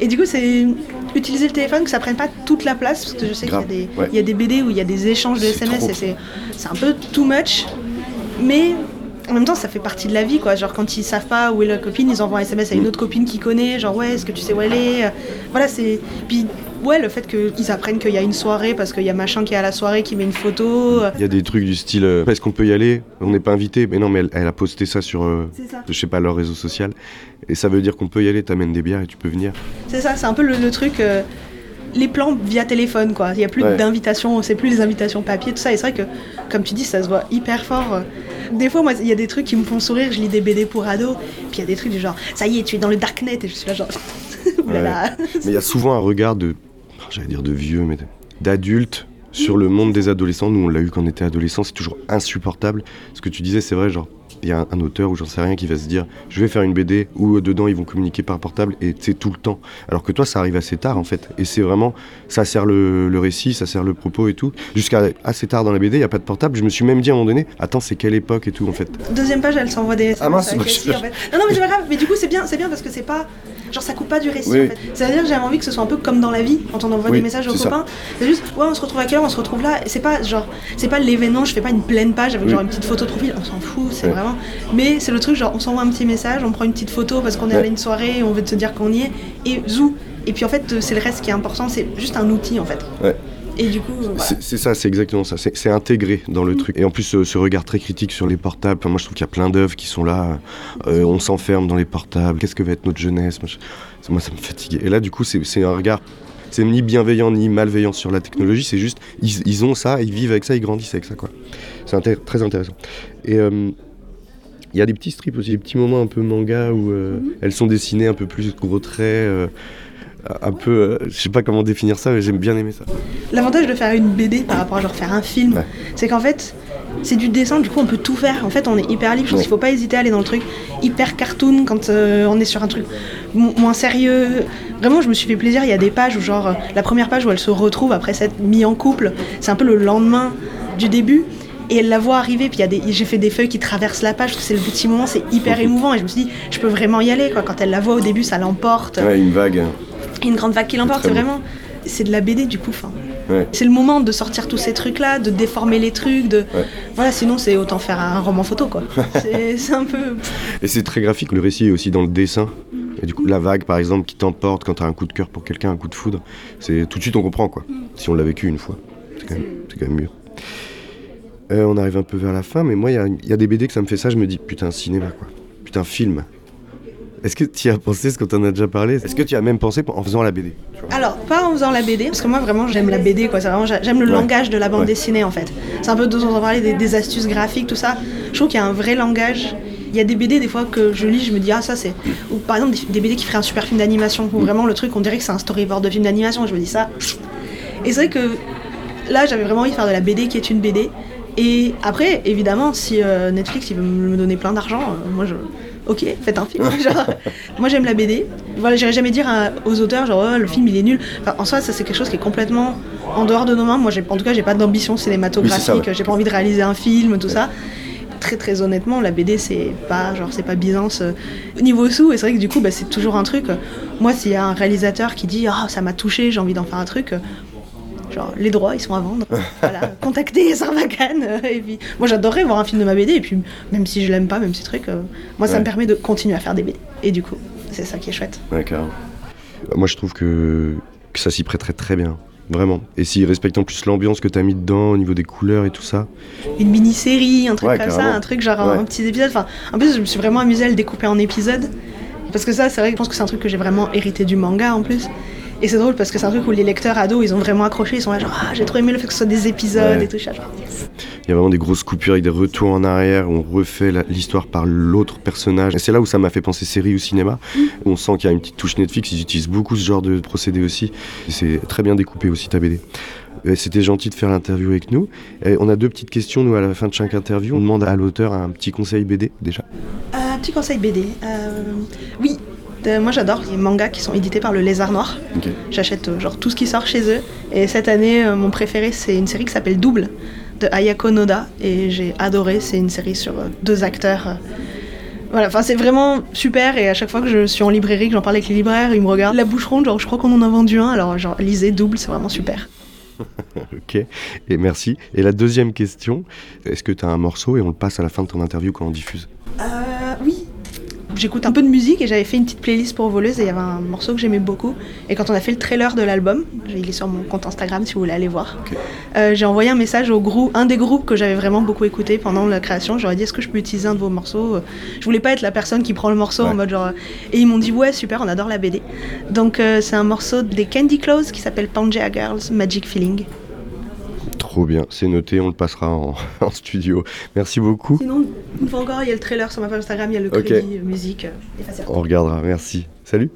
Et du coup, c'est utiliser le téléphone, que ça prenne pas toute la place, parce que je sais qu'il y, a des- ouais. il y a des BD où il y a des échanges de SMS trop. et c'est un peu too much. Mais en même temps, ça fait partie de la vie, quoi. Genre, quand ils savent pas où est la copine, ils envoient un SMS à une autre copine qu'ils connaît. Genre, ouais, est-ce que tu sais où elle est? Voilà, c'est. Puis, ouais, le fait qu'ils apprennent qu'il y a une soirée parce qu'il y a machin qui est à la soirée qui met une photo. Il y a des trucs du style euh, est-ce qu'on peut y aller? On n'est pas invité. Mais non, mais elle, elle a posté ça sur, euh, ça. je sais pas, leur réseau social. Et ça veut dire qu'on peut y aller, t'amènes des bières et tu peux venir. C'est ça, c'est un peu le, le truc. euh, les plans via téléphone, quoi. Il n'y a plus Ouais. d'invitations, c'est plus les invitations papier, tout ça. Et c'est vrai que, comme tu dis, ça se voit hyper fort. Des fois, moi, il y a des trucs qui me font sourire. Je lis des BD pour ados, puis il y a des trucs du genre, ça y est, tu es dans le darknet, et je suis là, genre, <laughs> oulala. Ouais. Mais il y a souvent un regard de, j'allais dire de vieux, mais d'adultes sur le monde des adolescents. Nous, on l'a eu quand on était adolescent, c'est toujours insupportable. Ce que tu disais, c'est vrai, genre, il y a un, un auteur ou j'en sais rien qui va se dire, je vais faire une BD où euh, dedans ils vont communiquer par portable et c'est tout le temps. Alors que toi, ça arrive assez tard en fait. Et c'est vraiment, ça sert le, le récit, ça sert le propos et tout. Jusqu'à assez tard dans la BD, il n'y a pas de portable. Je me suis même dit à un moment donné, attends, c'est quelle époque et tout en fait. Deuxième page, elle s'envoie des SMS Ah mince, je- en fait. Non, non, mais c'est pas grave. Mais du coup, c'est bien, c'est bien parce que c'est pas. Genre, ça coupe pas du récit Oui, en oui. fait. C'est-à-dire, j'avais envie que ce soit un peu comme dans la vie, quand on envoie Oui, des messages aux copains. C'est juste, ouais, on se retrouve à quelle heure, on se retrouve là. C'est pas genre, c'est pas l'événement, je fais pas une pleine page avec Oui. genre une petite photo de profil, on s'en fout, c'est vraiment. Mais c'est le truc, genre, on s'envoie un petit message, on prend une petite photo parce qu'on est allé une soirée et on veut te dire qu'on y est, et zou. Et puis en fait, c'est le reste qui est important, c'est juste un outil en fait. Ouais. Et du coup, voilà. C'est ça, c'est exactement ça. C'est intégré dans le truc. Et en plus, ce, ce regard très critique sur les portables. Enfin, moi, je trouve qu'il y a plein d'œuvres qui sont là. Euh, on s'enferme dans les portables. Qu'est-ce que va être notre jeunesse? Moi, ça me fatigue. Et là, du coup, c'est un regard. C'est ni bienveillant ni malveillant sur la technologie. C'est juste, ils, ils ont ça, ils vivent avec ça, ils grandissent avec ça, quoi. C'est très intéressant. Et euh, il y a des petits strips aussi, des petits moments un peu manga où euh, elles sont dessinées un peu plus gros traits. euh, un peu, euh, je sais pas comment définir ça, mais j'aime bien aimer ça. L'avantage de faire une BD par rapport à genre faire un film, Ouais. c'est qu'en fait, c'est du dessin, du coup on peut tout faire. En fait, on est hyper libre. Je pense Ouais. qu'il faut pas hésiter à aller dans le truc hyper cartoon quand euh, on est sur un truc mo- moins sérieux. Vraiment, je me suis fait plaisir. Il y a des pages où, genre, euh, la première page où elle se retrouve après s'être mis en couple, c'est un peu le lendemain du début. Et elle la voit arriver, puis j'ai fait des feuilles qui traversent la page, c'est le petit moment, c'est hyper émouvant. Et je me suis dit, je peux vraiment y aller, quoi. Quand elle la voit au début, ça l'emporte. Ouais, une vague. Et une grande vague qui l'emporte, c'est vraiment. C'est de la BD du coup. Ouais. c'est le moment de sortir tous ces trucs-là, de déformer les trucs, de. Ouais. Voilà, sinon c'est autant faire un roman photo quoi. <laughs> c'est un peu. Et c'est très graphique, le récit est aussi dans le dessin. Et du coup, la vague, par exemple, qui t'emporte quand t'as un coup de cœur pour quelqu'un, un coup de foudre, c'est tout de suite on comprend quoi. Si on l'a vécu une fois, c'est quand, même- c'est quand même mieux. Euh, on arrive un peu vers la fin, mais moi, il y y, a des BD que ça me fait ça, je me dis putain, cinéma quoi. Putain, film. Est-ce que tu y as pensé, ce qu'on t'en a déjà parlé? Est-ce que tu as même pensé en faisant la BD Alors, pas en faisant la BD, parce que moi vraiment j'aime la BD quoi. C'est vraiment j'a- j'aime le Ouais. langage de la bande Ouais. dessinée en fait. C'est un peu de on en parler des, des astuces graphiques, tout ça. Je trouve qu'il y a un vrai langage. Il y a des BD des fois que je lis, je me dis ah ça c'est. Ou par exemple des, BD qui feraient un super film d'animation, où vraiment le truc on dirait que c'est un storyboard de film d'animation. Je me dis ça. Et c'est vrai que là j'avais vraiment envie de faire de la BD qui est une BD. Et après, évidemment, si euh, Netflix il veut me donner plein d'argent, euh, moi je. Ok, faites un film. <laughs> Genre, moi j'aime la BD. Voilà, j'irai jamais dire à- aux auteurs genre Oh, le film il est nul. Enfin, en soi, ça c'est quelque chose qui est complètement en dehors de nos mains. Moi, j'ai- en tout cas, j'ai pas d'ambition cinématographique. Oui, ouais. J'ai pas envie de réaliser un film, tout ça. Très très honnêtement, la BD c'est pas genre c'est pas Byzance euh, niveau sous et c'est vrai que du coup bah, c'est toujours un truc. moi, s'il y a un réalisateur qui dit ah ça m'a touché, j'ai envie d'en faire un truc. Euh, Genre, les droits, ils sont à vendre. <laughs> voilà, contactez Sarbacane. euh, et puis, moi, j'adorerais voir un film de ma BD. Et puis, même si je l'aime pas, même ces trucs, euh, moi, ça Ouais. me permet de continuer à faire des BD. Et du coup, c'est ça qui est chouette. Ouais, carrément. Moi, je trouve que, que ça s'y prêterait très bien. Vraiment. Et s'il respecte en plus l'ambiance que t'as mis dedans au niveau des couleurs et tout ça. Une mini-série, un truc Ouais, comme ça, un truc genre Ouais. un petit épisode. Enfin, en plus, je me suis vraiment amusée à le découper en épisodes. Parce que ça, c'est vrai que je pense que c'est un truc que j'ai vraiment hérité du manga en plus. Et c'est drôle parce que c'est un truc où les lecteurs ados, ils ont vraiment accroché. Ils sont là, genre, ah, j'ai trop aimé le fait que ce soit des épisodes Ouais. et tout ça. Genre, yes. Il y a vraiment des grosses coupures avec des retours en arrière, où on refait l'histoire par l'autre personnage. Et c'est là où ça m'a fait penser série ou cinéma. On sent qu'il y a une petite touche Netflix, ils utilisent beaucoup ce genre de procédé aussi. C'est très bien découpé aussi ta BD. C'était gentil de faire l'interview avec nous. Et on a deux petites questions, nous, à la fin de chaque interview. On demande à l'auteur un petit conseil BD, déjà. Euh, petit conseil BD. Euh, oui, moi j'adore les mangas qui sont édités par le Lézard Noir. J'achète euh, genre tout ce qui sort chez eux. Et cette année, euh, mon préféré, c'est une série qui s'appelle Double de Ayako Noda. Et j'ai adoré. C'est une série sur euh, deux acteurs. euh. Voilà, enfin c'est vraiment super. Et à chaque fois que je suis en librairie, que j'en parle avec les libraires, ils me regardent la bouche ronde. Genre, je crois qu'on en a vendu un. Alors, genre, lisez Double, c'est vraiment super. <laughs> ok, et merci. Et la deuxième question, est-ce que tu as un morceau et on le passe à la fin de ton interview quand on diffuse? Euh. J'écoute un peu de musique et j'avais fait une petite playlist pour voleuse et il y avait un morceau que j'aimais beaucoup. Et quand on a fait le trailer de l'album, il est sur mon compte Instagram si vous voulez aller voir, euh, j'ai envoyé un message au groupe, un des groupes que j'avais vraiment beaucoup écouté pendant la création. J'aurais dit est-ce que je peux utiliser un de vos morceaux Je voulais pas être la personne qui prend le morceau en mode genre. Et ils m'ont dit ouais super, on adore la BD. Donc euh, c'est un morceau des Candy Close qui s'appelle Pangea Girls Magic Feeling. Trop bien, c'est noté, on le passera en, <laughs> en studio. Merci beaucoup. Sinon, une fois encore, il y a le trailer sur ma page Instagram, il y a le Ok. crédit musique. euh. On regardera, merci. Salut.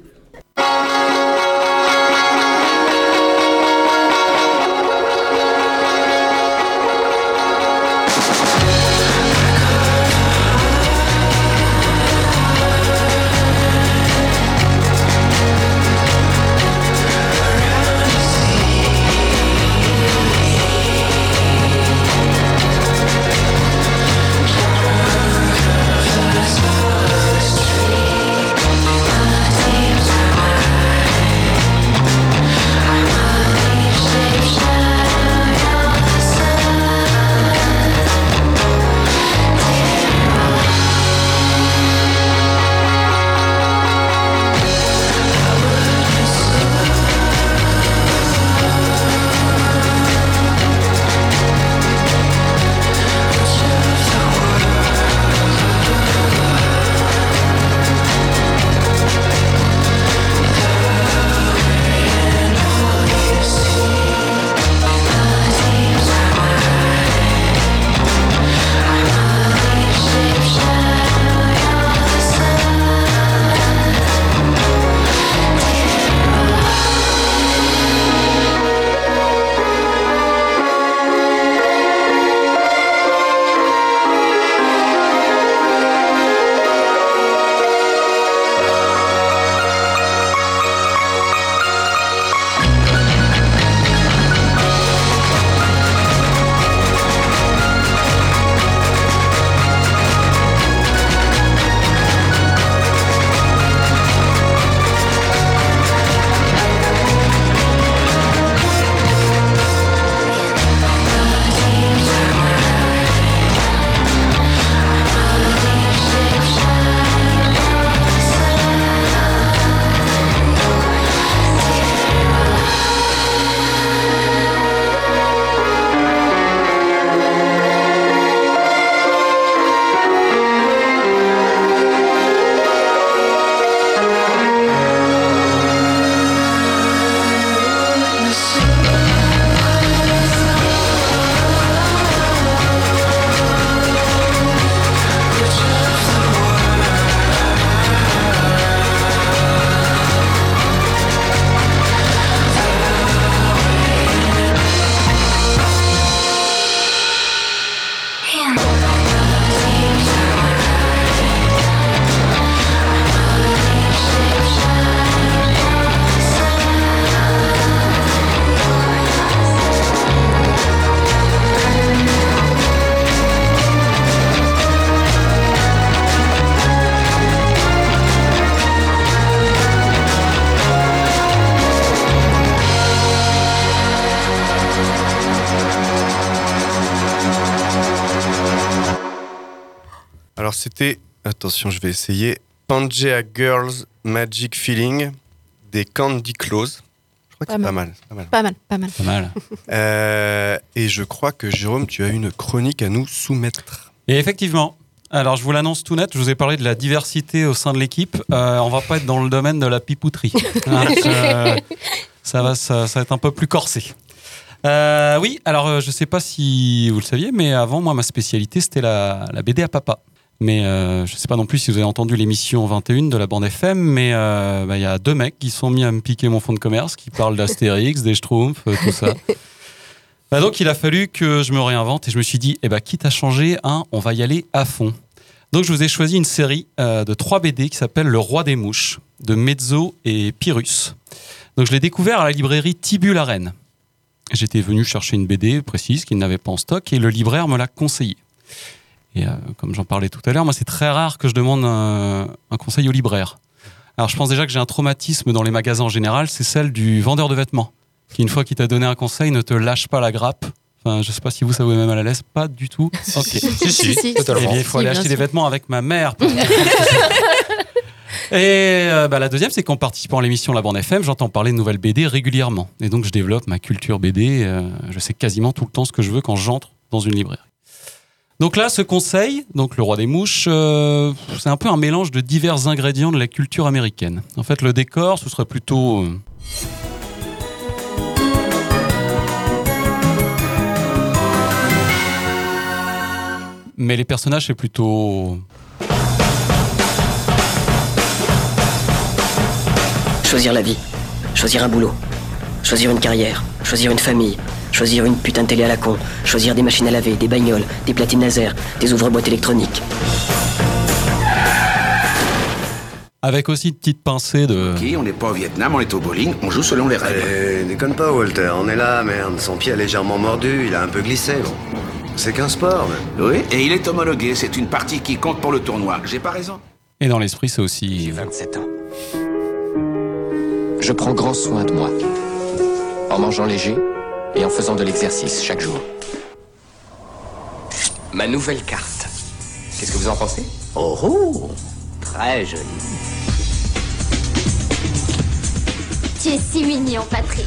Attention, je vais essayer, Pangea Girls Magic Feeling des Candy Close. Je crois que Pas c'est pas mal. mal. c'est Pas mal. Pas mal, pas mal. Pas mal. <laughs> Euh, et je crois que Jérôme, tu as une chronique à nous soumettre. Et effectivement, alors je vous l'annonce tout net, je vous ai parlé de la diversité au sein de l'équipe. Euh, on va pas être dans le domaine de la pipouterie. <laughs> Hein, euh, ça, va, ça, ça va être un peu plus corsé. Euh, oui, alors euh, je sais pas si vous le saviez, mais avant, moi, ma spécialité, c'était la, la BD à papa. Mais euh, je sais pas non plus si vous avez entendu l'émission 21 de la bande FM, mais euh, bah, il y a deux mecs qui sont mis à me piquer mon fonds de commerce, qui parlent d'Astérix, des Schtroumpfs, euh, tout ça. <laughs> Bah donc il a fallu que je me réinvente et je me suis dit, eh ben, quitte à changer, hein, on va y aller à fond. Donc je vous ai choisi une série euh, de trois BD qui s'appelle Le Roi des Mouches, de Mezzo et Pyrrhus. Donc je l'ai découvert à la librairie Rennes. J'étais venu chercher une BD précise qu'il n'avait pas en stock et le libraire me l'a conseillé. Et euh, comme j'en parlais tout à l'heure, moi c'est très rare que je demande un, un conseil au libraire. Alors je pense déjà que j'ai un traumatisme dans les magasins en général, c'est celle du vendeur de vêtements, qui une fois qu'il t'a donné un conseil ne te lâche pas la grappe. Enfin, je sais pas si vous ça vous met même à la l'aise, pas du tout. Ok. Si, si, Si, totalement. Eh bien, il faut Si, aller acheter sûr. des vêtements avec ma mère. pour- <laughs> Et euh, bah, la deuxième, c'est qu'en participant à l'émission La Bande FM, j'entends parler de nouvelles BD régulièrement. Et donc, je développe ma culture BD. euh, je sais quasiment tout le temps ce que je veux quand j'entre dans une librairie. Donc là, ce conseil, donc le roi des mouches, euh, c'est un peu un mélange de divers ingrédients de la culture américaine. En fait, le décor, ce serait plutôt... euh, Mais les personnages, c'est plutôt... Choisir la vie, choisir un boulot, choisir une carrière, choisir une famille, choisir une putain de télé à la con, choisir des machines à laver, des bagnoles, des platines laser, des ouvre-boîtes électroniques. Avec aussi une petite pincée de... on n'est pas au Vietnam, on est au bowling, on joue selon les règles. Eh, déconne pas, Walter, on est là, merde. Son pied a légèrement mordu, il a un peu glissé, bon. C'est qu'un sport, mais. Oui, et il est homologué, c'est une partie qui compte pour le tournoi. J'ai pas raison Et dans l'esprit, c'est aussi... 27 ans. Je prends grand soin de moi. En mangeant léger et en faisant de l'exercice chaque jour. Ma nouvelle carte. Qu'est-ce que vous en pensez? Oh oh Très joli. Tu es si mignon, Patrick.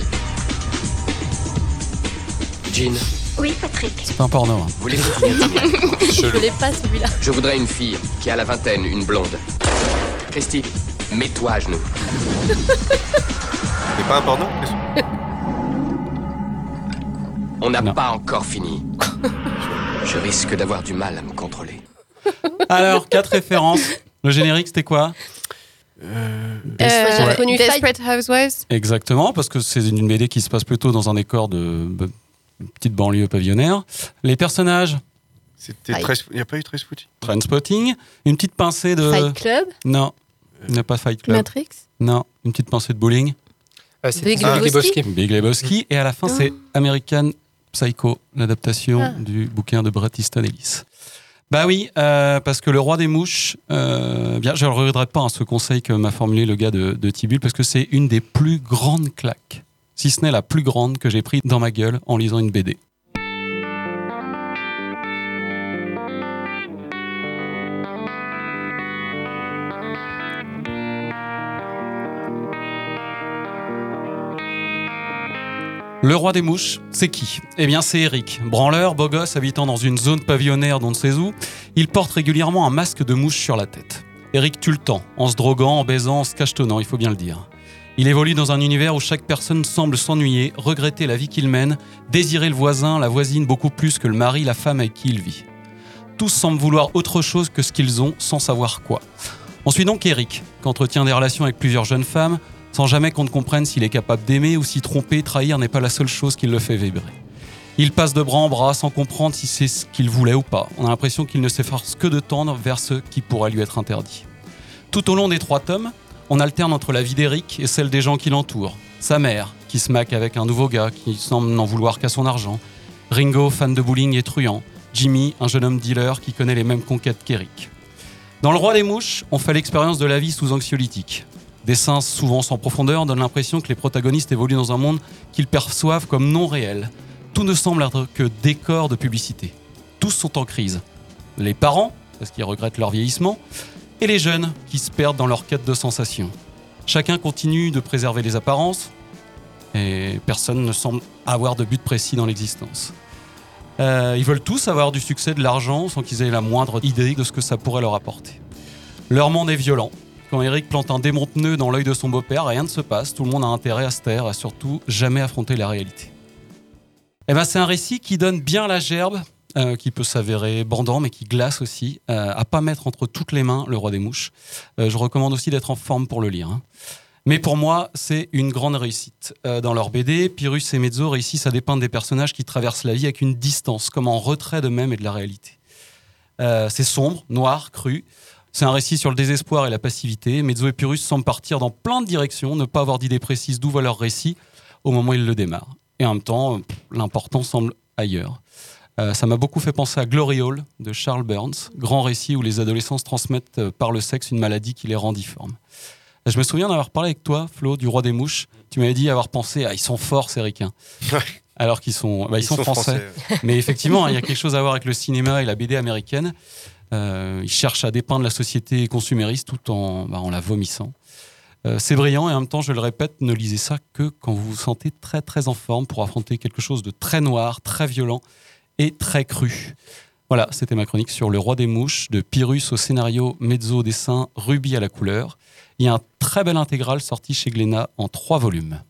Jean, Oui, Patrick. C'est pas un porno. hein. dîner avec moi Je l'ai pas celui-là. Je voudrais une fille qui a la vingtaine, une blonde. Christy, mets-toi à genoux. C'est pas un porno? On n'a pas encore fini. Je risque d'avoir du mal à me contrôler. Alors, quatre références. Le générique, c'était quoi? Euh, connu. Desperate Housewives. Exactement, parce que c'est une BD qui se passe plutôt dans un décor de petite banlieue pavillonnaire. Les personnages C'était très... Il n'y a pas eu très spooky Trainspotting. Une petite pincée de... Fight Club. Non, il n'y a pas Fight Club. Matrix. Non, une petite pincée de bowling. Euh, Big Big Lebowski. Lebowski. Big Lebowski. Et à la fin, c'est American Psycho, l'adaptation Ah. du bouquin de Bret Easton Ellis. Bah oui, euh, parce que le roi des mouches, euh, bien, je ne regrette pas hein, ce conseil que m'a formulé le gars de, de Tibul, parce que c'est une des plus grandes claques, si ce n'est la plus grande que j'ai pris dans ma gueule en lisant une BD. Le roi des mouches, c'est qui? Eh bien, c'est Eric. Branleur, beau gosse, habitant dans une zone pavillonnaire d'on ne sait où, il porte régulièrement un masque de mouche sur la tête. Eric tue le temps, en se droguant, en baisant, en se cachetonnant, il faut bien le dire. Il évolue dans un univers où chaque personne semble s'ennuyer, regretter la vie qu'il mène, désirer le voisin, la voisine beaucoup plus que le mari, la femme avec qui il vit. Tous semblent vouloir autre chose que ce qu'ils ont, sans savoir quoi. On suit donc Eric, qui entretient des relations avec plusieurs jeunes femmes, sans jamais qu'on ne comprenne s'il est capable d'aimer ou si tromper, trahir n'est pas la seule chose qui le fait vibrer. Il passe de bras en bras sans comprendre si c'est ce qu'il voulait ou pas. On a l'impression qu'il ne s'efforce que de tendre vers ce qui pourrait lui être interdit. Tout au long des trois tomes, on alterne entre la vie d'Eric et celle des gens qui l'entourent. Sa mère, qui se maque avec un nouveau gars qui semble n'en vouloir qu'à son argent. Ringo, fan de bowling et truand. Jimmy, un jeune homme dealer qui connaît les mêmes conquêtes qu'Eric. Dans Le Roi des Mouches, on fait l'expérience de la vie sous anxiolytique. Dessins souvent sans profondeur donnent l'impression que les protagonistes évoluent dans un monde qu'ils perçoivent comme non réel. Tout ne semble être que décor de publicité. Tous sont en crise. Les parents, parce qu'ils regrettent leur vieillissement, et les jeunes qui se perdent dans leur quête de sensations. Chacun continue de préserver les apparences, et personne ne semble avoir de but précis dans l'existence. Euh, ils veulent tous avoir du succès, de l'argent, sans qu'ils aient la moindre idée de ce que ça pourrait leur apporter. Leur monde est violent. Quand Eric plante un démon pneu dans l'œil de son beau-père, rien ne se passe, tout le monde a intérêt à se taire et surtout jamais affronter la réalité. Eh ben, c'est un récit qui donne bien la gerbe, euh, qui peut s'avérer bandant, mais qui glace aussi, euh, à pas mettre entre toutes les mains le roi des mouches. Euh, je recommande aussi d'être en forme pour le lire. hein. Mais pour moi, c'est une grande réussite. Euh, dans leur BD, Pyrrhus et Mezzo réussissent à dépeindre des personnages qui traversent la vie avec une distance, comme en retrait d'eux-mêmes et de la réalité. C'est sombre, noir, cru. C'est un récit sur le désespoir et la passivité. Mezzo et Pyrrhus semblent partir dans plein de directions, ne pas avoir d'idée précise d'où va leur récit au moment où ils le démarrent. Et en même temps, euh, l'important semble ailleurs. Euh, ça m'a beaucoup fait penser à Glory Hall de Charles Burns, grand récit où les adolescents se transmettent euh, par le sexe une maladie qui les rend difformes. Je me souviens d'avoir parlé avec toi, Flo, du Roi des Mouches. Tu m'avais dit avoir pensé à ils sont forts, ces ricains. <laughs> Alors qu'ils sont, bah, ils sont, français. Mais effectivement, il y a quelque chose à voir avec le cinéma et la BD américaine. Euh, ils cherchent à dépeindre la société consumériste tout en, bah, en la vomissant. Euh, c'est brillant et en même temps, je le répète, ne lisez ça que quand vous vous sentez très très en forme pour affronter quelque chose de très noir, très violent et très cru. Voilà, c'était ma chronique sur Le Roi des Mouches, de Pyrrhus au scénario, Mezzo au dessin, Ruby à la couleur. Il y a un très bel intégral sorti chez Glénat en trois volumes.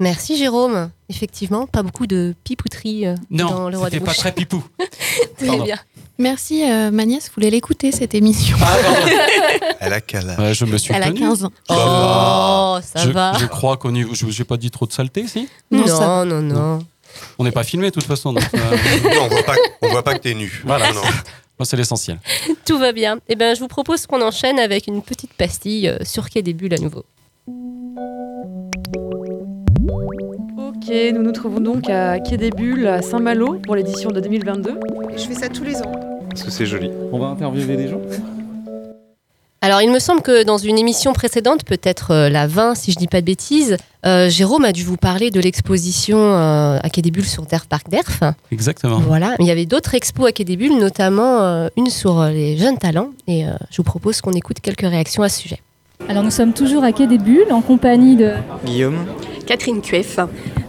Merci Jérôme. Effectivement, pas beaucoup de pipouterie euh, dans Non, Le Roi des c'était pas très pipou. <laughs> Très Pardon. bien. Merci, euh, ma nièce voulait l'écouter, cette émission. <laughs> Elle a quel âge je me suis Elle a tenu. 15 ans. Oh, ça je, va. je crois qu'on y... je n'ai pas dit trop de saleté, si Non, ça- non, non. On n'est pas filmé de toute façon. donc, euh, Non, on voit pas, on voit pas que t'es nu. Voilà. Non. <laughs> moi, c'est l'essentiel. Tout va bien. Eh ben, je vous propose qu'on enchaîne avec une petite pastille euh, sur Quai des Bulles à nouveau. Ok, nous nous trouvons donc à Quai des Bulles, à Saint-Malo, pour l'édition de 2022. Je fais ça tous les ans. Parce que c'est joli. On va interviewer des gens Alors, il me semble que dans une émission précédente, peut-être euh, la 20, si je dis pas de bêtises, euh, Jérôme a dû vous parler de l'exposition euh, à Quai des Bulles sur Terre Parc d'Erf. Exactement. Voilà. Il y avait d'autres expos à Quai des Bulles, notamment euh, une sur les jeunes talents. Et euh, je vous propose qu'on écoute quelques réactions à ce sujet. Alors nous sommes toujours à Quai des Bulles en compagnie de... Guillaume Catherine Cueff.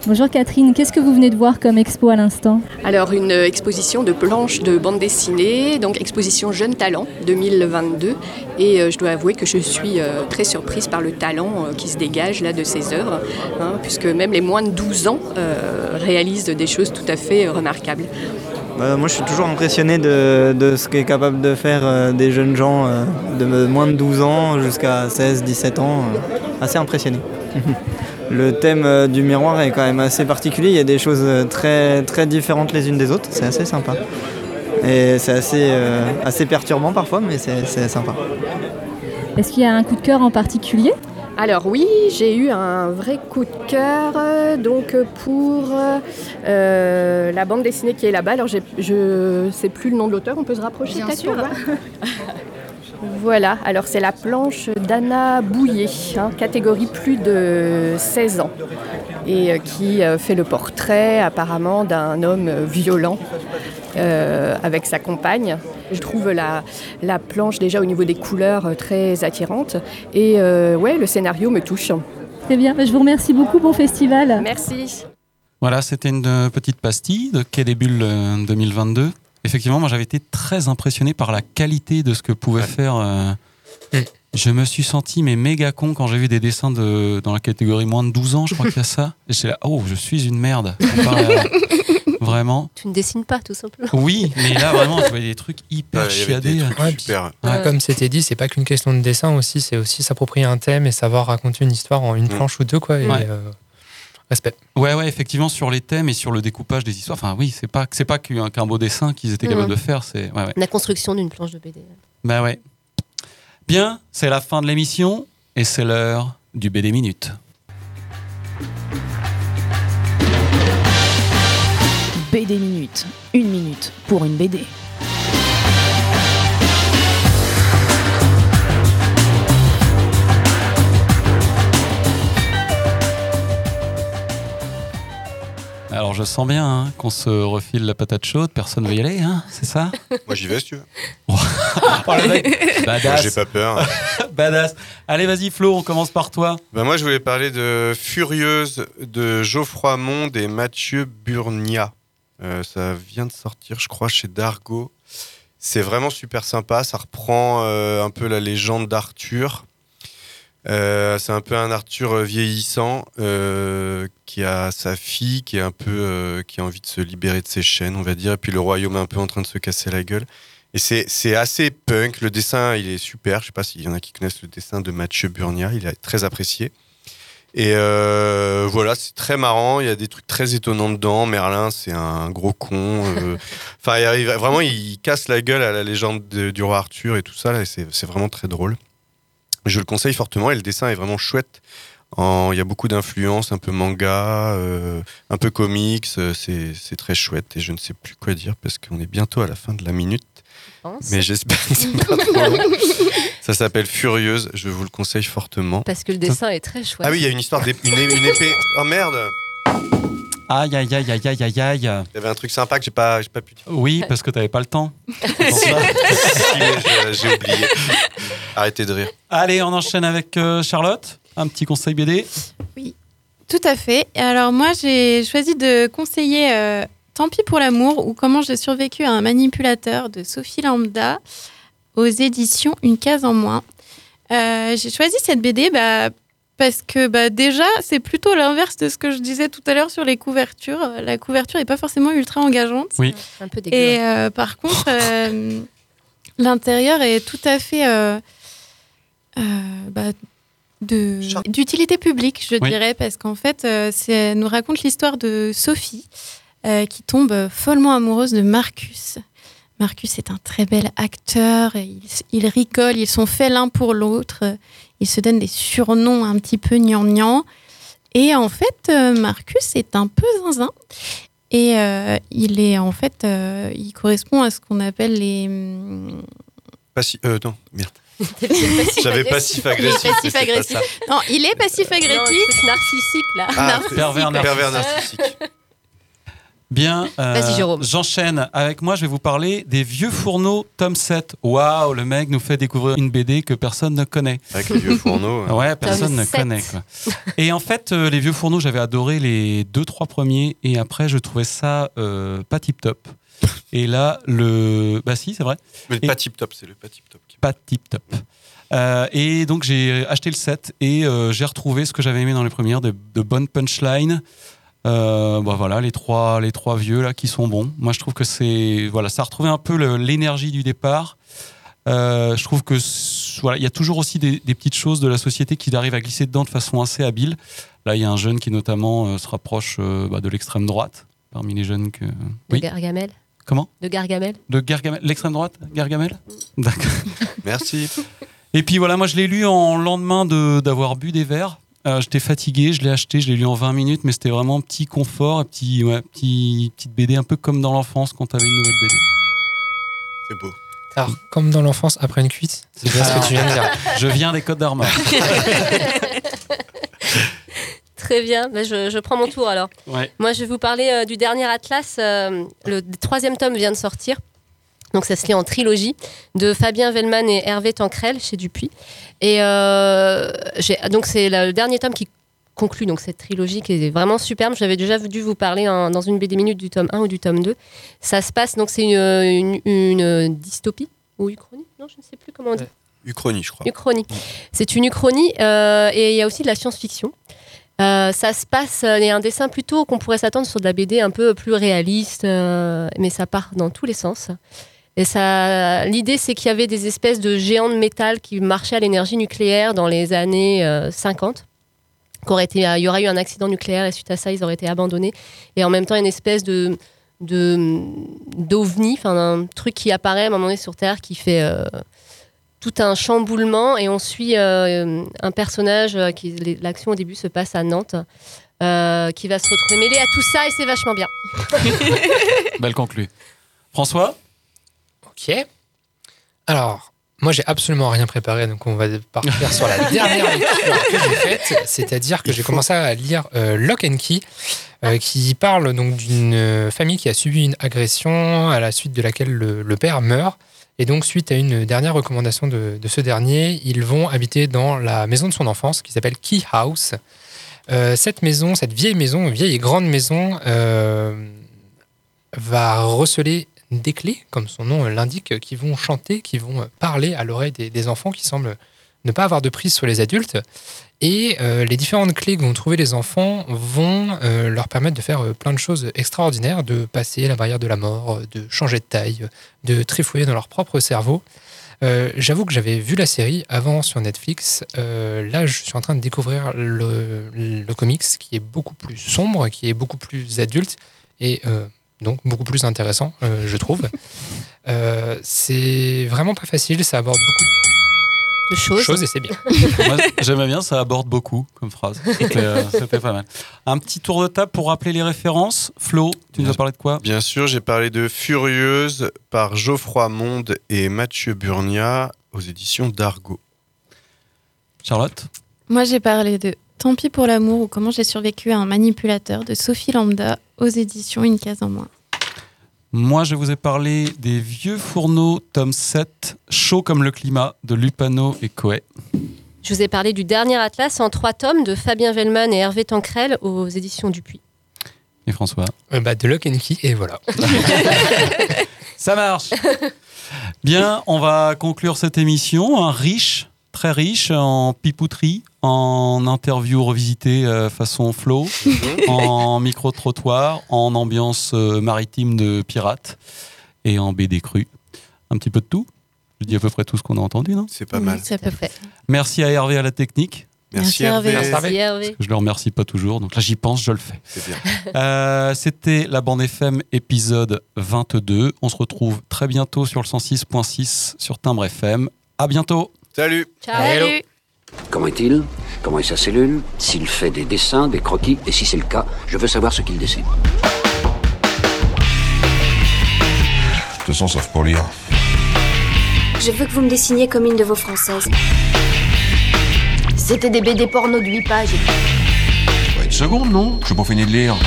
Bonjour Catherine, qu'est-ce que vous venez de voir comme expo à l'instant? Alors une exposition de planches de bande dessinée, donc exposition Jeunes Talents 2022. Et euh, je dois avouer que je suis euh, très surprise par le talent euh, qui se dégage là de ces œuvres, hein, puisque même les moins de 12 ans euh, réalisent des choses tout à fait euh, remarquables. Bah, moi, je suis toujours impressionné de, de ce qu'est capable de faire euh, des jeunes gens euh, de moins de 12 ans jusqu'à 16, 17 ans. euh, assez impressionné. <laughs> Le thème euh, du miroir est quand même assez particulier. Il y a des choses euh, très, très différentes les unes des autres. C'est assez sympa. Et c'est assez, euh, assez perturbant parfois, mais c'est sympa. Est-ce qu'il y a un coup de cœur en particulier? Alors oui, j'ai eu un vrai coup de cœur euh, donc pour euh, la bande dessinée qui est là-bas. Alors je sais plus le nom de l'auteur, on peut se rapprocher Bien sûr. Voilà, alors c'est la planche d'Anna Bouillet, hein, catégorie plus de 16 ans, et euh, qui euh, fait le portrait apparemment d'un homme euh, violent euh, avec sa compagne. Je trouve la, la planche déjà au niveau des couleurs euh, très attirante, et euh, ouais, le scénario me touche. Très bien, bah, je vous remercie beaucoup, bon festival. Merci. Voilà, c'était une petite pastille de Quai des Bulles euh, 2022. Effectivement, moi j'avais été très impressionné par la qualité de ce que pouvait faire. euh, Je me suis senti mais méga con quand j'ai vu des dessins de, dans la catégorie moins de 12 ans, je crois qu'il y a ça. Et j'étais là, oh, je suis une merde. comparé à- Vraiment. Tu ne dessines pas, tout simplement. Oui, mais là <laughs> vraiment, je voyais des trucs hyper Ouais, chiadés. trucs Ouais, puis, super. ouais, Comme c'était dit, c'est pas qu'une question de dessin aussi, c'est aussi s'approprier un thème et savoir raconter une histoire en une planche ou deux, quoi. Et, Ouais. euh, respect. Ouais, ouais, effectivement, sur les thèmes et sur le découpage des histoires. Enfin, oui, c'est pas, c'est pas qu'un qu'un beau dessin qu'ils étaient capables Mhm. de faire. C'est, ouais, ouais. La construction d'une planche de BD. Bah ouais. Bien, c'est la fin de l'émission et c'est l'heure du BD Minute. BD Minute. Une minute pour une BD. Alors je sens bien hein, qu'on se refile la patate chaude, personne veut y aller, hein, c'est ça? Moi j'y vais si tu veux. <laughs> Oh badass. J'ai pas peur. <laughs> badass. Allez vas-y Flo, on commence par toi. Ben moi, je voulais parler de Furieuse de Geoffroy Monde et Mathieu Burnia. Euh, ça vient de sortir, je crois, chez Dargo. C'est vraiment super sympa. Ça reprend euh, un peu la légende d'Arthur. Euh, c'est un peu un Arthur vieillissant qui a sa fille qui est un peu qui a envie de se libérer de ses chaînes, on va dire. Et puis le royaume est un peu en train de se casser la gueule. Et c'est c'est assez punk. Le dessin, il est super. Je sais pas s'il y en a qui connaissent le dessin de Mathieu Burnia. Il est très apprécié. Et euh, voilà, c'est très marrant. Il y a des trucs très étonnants dedans. Merlin, c'est un gros con. euh. <laughs> Enfin, il arrive- vraiment, il casse la gueule à la légende de- du roi Arthur et tout ça. là, et C'est c'est vraiment très drôle. Je le conseille fortement. Et le dessin est vraiment chouette. En- Il y a beaucoup d'influences, un peu manga, euh, un peu comics. euh, C'est c'est très chouette. Et je ne sais plus quoi dire parce qu'on est bientôt à la fin de la minute. pense. Mais j'espère que c'est pas trop long. Ça s'appelle Furieuse. Je vous le conseille fortement. Parce que le dessin est très chouette. Ah oui, il y a une histoire d'ép- une, une épée. Oh merde Aïe aïe aïe aïe aïe aïe aïe. Il y avait un truc sympa que j'ai pas, j'ai pas pu dire. Oui, parce que t'avais pas le temps. <laughs> J'ai oublié. <laughs> Arrêtez de rire. Allez, on enchaîne avec euh, Charlotte. Un petit conseil BD. Tout à fait. Alors moi, j'ai choisi de conseiller euh, Tant pis pour l'amour ou Comment j'ai survécu à un manipulateur de Sophie Lambda aux éditions Une case en moins. Euh, j'ai choisi cette BD bah, parce que bah, déjà, c'est plutôt l'inverse de ce que je disais tout à l'heure sur les couvertures. La couverture n'est pas forcément ultra engageante. Oui. Un peu dégueu. Et euh, par contre, euh, l'intérieur est tout à fait euh, euh, bah, d'utilité publique, je Oui. dirais, parce qu'en fait, euh, elle nous raconte l'histoire de Sophie euh, qui tombe follement amoureuse de Marcus. Marcus est un très bel acteur, et ils, ils rigolent, ils sont faits l'un pour l'autre, ils se donnent des surnoms un petit peu gnangnan. Et en fait, euh, Marcus est un peu zinzin. Et euh, il est en fait, euh, il correspond à ce qu'on appelle les. hum, Passi- euh, non, merde. J'avais passif-agressif. Non, il est passif-agressif. Narcissique là. Ah, Narcissique. Pervers narcissique. Pervers narcissique. Bien, euh, Vas-y, Jérôme. j'enchaîne. Avec moi, je vais vous parler des vieux fourneaux tome 7. Waouh, le mec nous fait découvrir une BD que personne ne connaît. Avec les vieux fourneaux. Ouais, personne Tome ne 7. connaît. Quoi. Et en fait, euh, les vieux fourneaux, j'avais adoré les deux, trois premiers. Et après, je trouvais ça euh, pas tip top. Et là, le. Bah, si, c'est vrai. Mais Et- pas tip top, c'est le pas tip top. Pas tip top. Euh, et donc, j'ai acheté le set et euh, j'ai retrouvé ce que j'avais aimé dans les premières, de, de bonnes punchlines. Euh, bah voilà, les trois, les trois vieux là qui sont bons. Moi, je trouve que c'est voilà, ça a retrouvé un peu l'énergie du départ. Je trouve que voilà, il y a toujours aussi des, des petites choses de la société qui arrivent à glisser dedans de façon assez habile. Là, il y a un jeune qui notamment se rapproche bah, de l'extrême droite parmi les jeunes que. Oui. Gargamel. Comment De Gargamel. De Gargamel, l'extrême droite, Gargamel. D'accord. <laughs> Merci. Et puis voilà, moi je l'ai lu en lendemain de- d'avoir bu des verres. Euh, J'étais fatigué, je l'ai acheté, je l'ai lu en 20 minutes, mais c'était vraiment petit confort, et petit, ouais, petit, petite BD un peu comme dans l'enfance quand t'avais une nouvelle BD. C'est beau. Alors, comme dans l'enfance après une cuite, c'est bien ce que tu viens de dire. Je viens des Côtes d'Armor. <laughs> Très bien, Bah, je, je prends mon tour alors. Ouais. Moi, je vais vous parler euh, du dernier Atlas. euh, le troisième tome vient de sortir. Donc, ça se lit en trilogie de Fabien Vellman et Hervé Tancrel chez Dupuis. Et euh, donc, c'est le dernier tome qui conclut donc, cette trilogie qui est vraiment superbe. J'avais déjà dû vous parler en- dans une BD minute du tome 1 ou du tome 2. Ça se passe, donc, c'est une, une- une dystopie ou uchronie? Non, je ne sais plus comment on dit. Uchronie, je crois. Uchronie. C'est une uchronie euh, et il y a aussi de la science-fiction. Euh, ça se passe, euh, il y a un dessin plutôt qu'on pourrait s'attendre sur de la BD un peu plus réaliste, euh, mais ça part dans tous les sens. Et ça, l'idée, c'est qu'il y avait des espèces de géants de métal qui marchaient à l'énergie nucléaire dans les années euh, 50. Qu'aurait été, il y aurait eu un accident nucléaire et suite à ça, ils auraient été abandonnés. Et en même temps, une espèce de d'ovni, un truc qui apparaît à un moment donné sur Terre qui fait tout un chamboulement et on suit euh, un personnage euh, qui l'action au début se passe à Nantes euh, qui va se retrouver mêlé à tout ça et c'est vachement bien. <laughs> Belle conclue. François? Ok. Alors, Moi, j'ai absolument rien préparé, donc on va partir sur la <laughs> dernière lecture que j'ai faite, c'est-à-dire que j'ai commencé à lire euh, Lock and Key, euh, qui parle donc d'une euh, famille qui a subi une agression à la suite de laquelle le, le père meurt. Et donc, suite à une dernière recommandation de, ce dernier, ils vont habiter dans la maison de son enfance, qui s'appelle Key House. Euh, cette maison, cette vieille maison, vieille et grande maison, euh, va receler des clés, comme son nom l'indique, qui vont chanter, qui vont parler à l'oreille des enfants qui semblent ne pas avoir de prise sur les adultes. Et euh, les différentes clés que vont trouver les enfants vont euh, leur permettre de faire euh, plein de choses extraordinaires, de passer la barrière de la mort, de changer de taille, de trifouiller dans leur propre cerveau. J'avoue que j'avais vu la série avant sur Netflix. Là, je suis en train de découvrir le, le comics qui est beaucoup plus sombre, qui est beaucoup plus adulte et donc beaucoup plus intéressant, je trouve. C'est vraiment pas facile, ça aborde beaucoup de choses, et c'est bien. <laughs> Moi, J'aimais bien, ça aborde beaucoup comme phrase. C'était euh, c'était pas mal. Un petit tour de table pour rappeler les références. Flo, tu nous as parlé de quoi? Bien sûr, j'ai parlé de Furieuse par Geoffroy Monde et Mathieu Burnia aux éditions d'Argo. Charlotte? Moi, j'ai parlé de Tant pis pour l'amour ou comment j'ai survécu à un manipulateur de Sophie Lambda aux éditions Une case en moins. Moi, je vous ai parlé des Vieux Fourneaux, tome 7, Chaud comme le climat, de Lupano et Coé. Je vous ai parlé du dernier atlas en trois tomes de Fabien Vellman et Hervé Tancrel aux éditions Dupuis. Et François Euh, bah, de Lock and Key, et voilà. <laughs> Ça marche. Bien, on va conclure cette émission. Un riche, très riche en pipouterie, en interview revisitée euh, façon flow, en micro-trottoir, en ambiance euh, maritime de pirate et en BD cru. Un petit peu de tout. Je dis à peu près tout ce qu'on a entendu, non? C'est pas mal. C'est à peu près. Merci à Hervé à la technique. Merci, Merci, Hervé. Hervé. Merci, Hervé. Je le remercie pas toujours, donc là j'y pense, je le fais. Euh, C'était la bande FM épisode 22. On se retrouve très bientôt sur le 106.6 sur Timbre FM. À bientôt. Salut. Salut. Comment est-il? Comment est sa cellule? S'il fait des dessins, des croquis? Et si c'est le cas, je veux savoir ce qu'il dessine. De toute façon, sauf pour lire. Je veux que vous me dessiniez comme une de vos françaises. C'était des BD porno de 8 pages. Une seconde, non? Je suis pas fini de lire.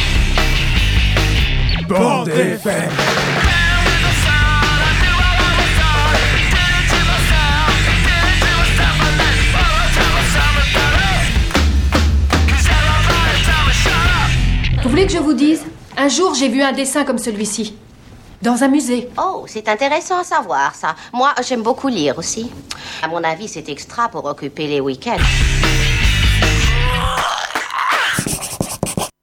Bande FM. Vous voulez que je vous dise? Un jour, j'ai vu un dessin comme celui-ci. Dans un musée. Oh, c'est intéressant à savoir ça. Moi, j'aime beaucoup lire aussi. À mon avis, c'est extra pour occuper les week-ends.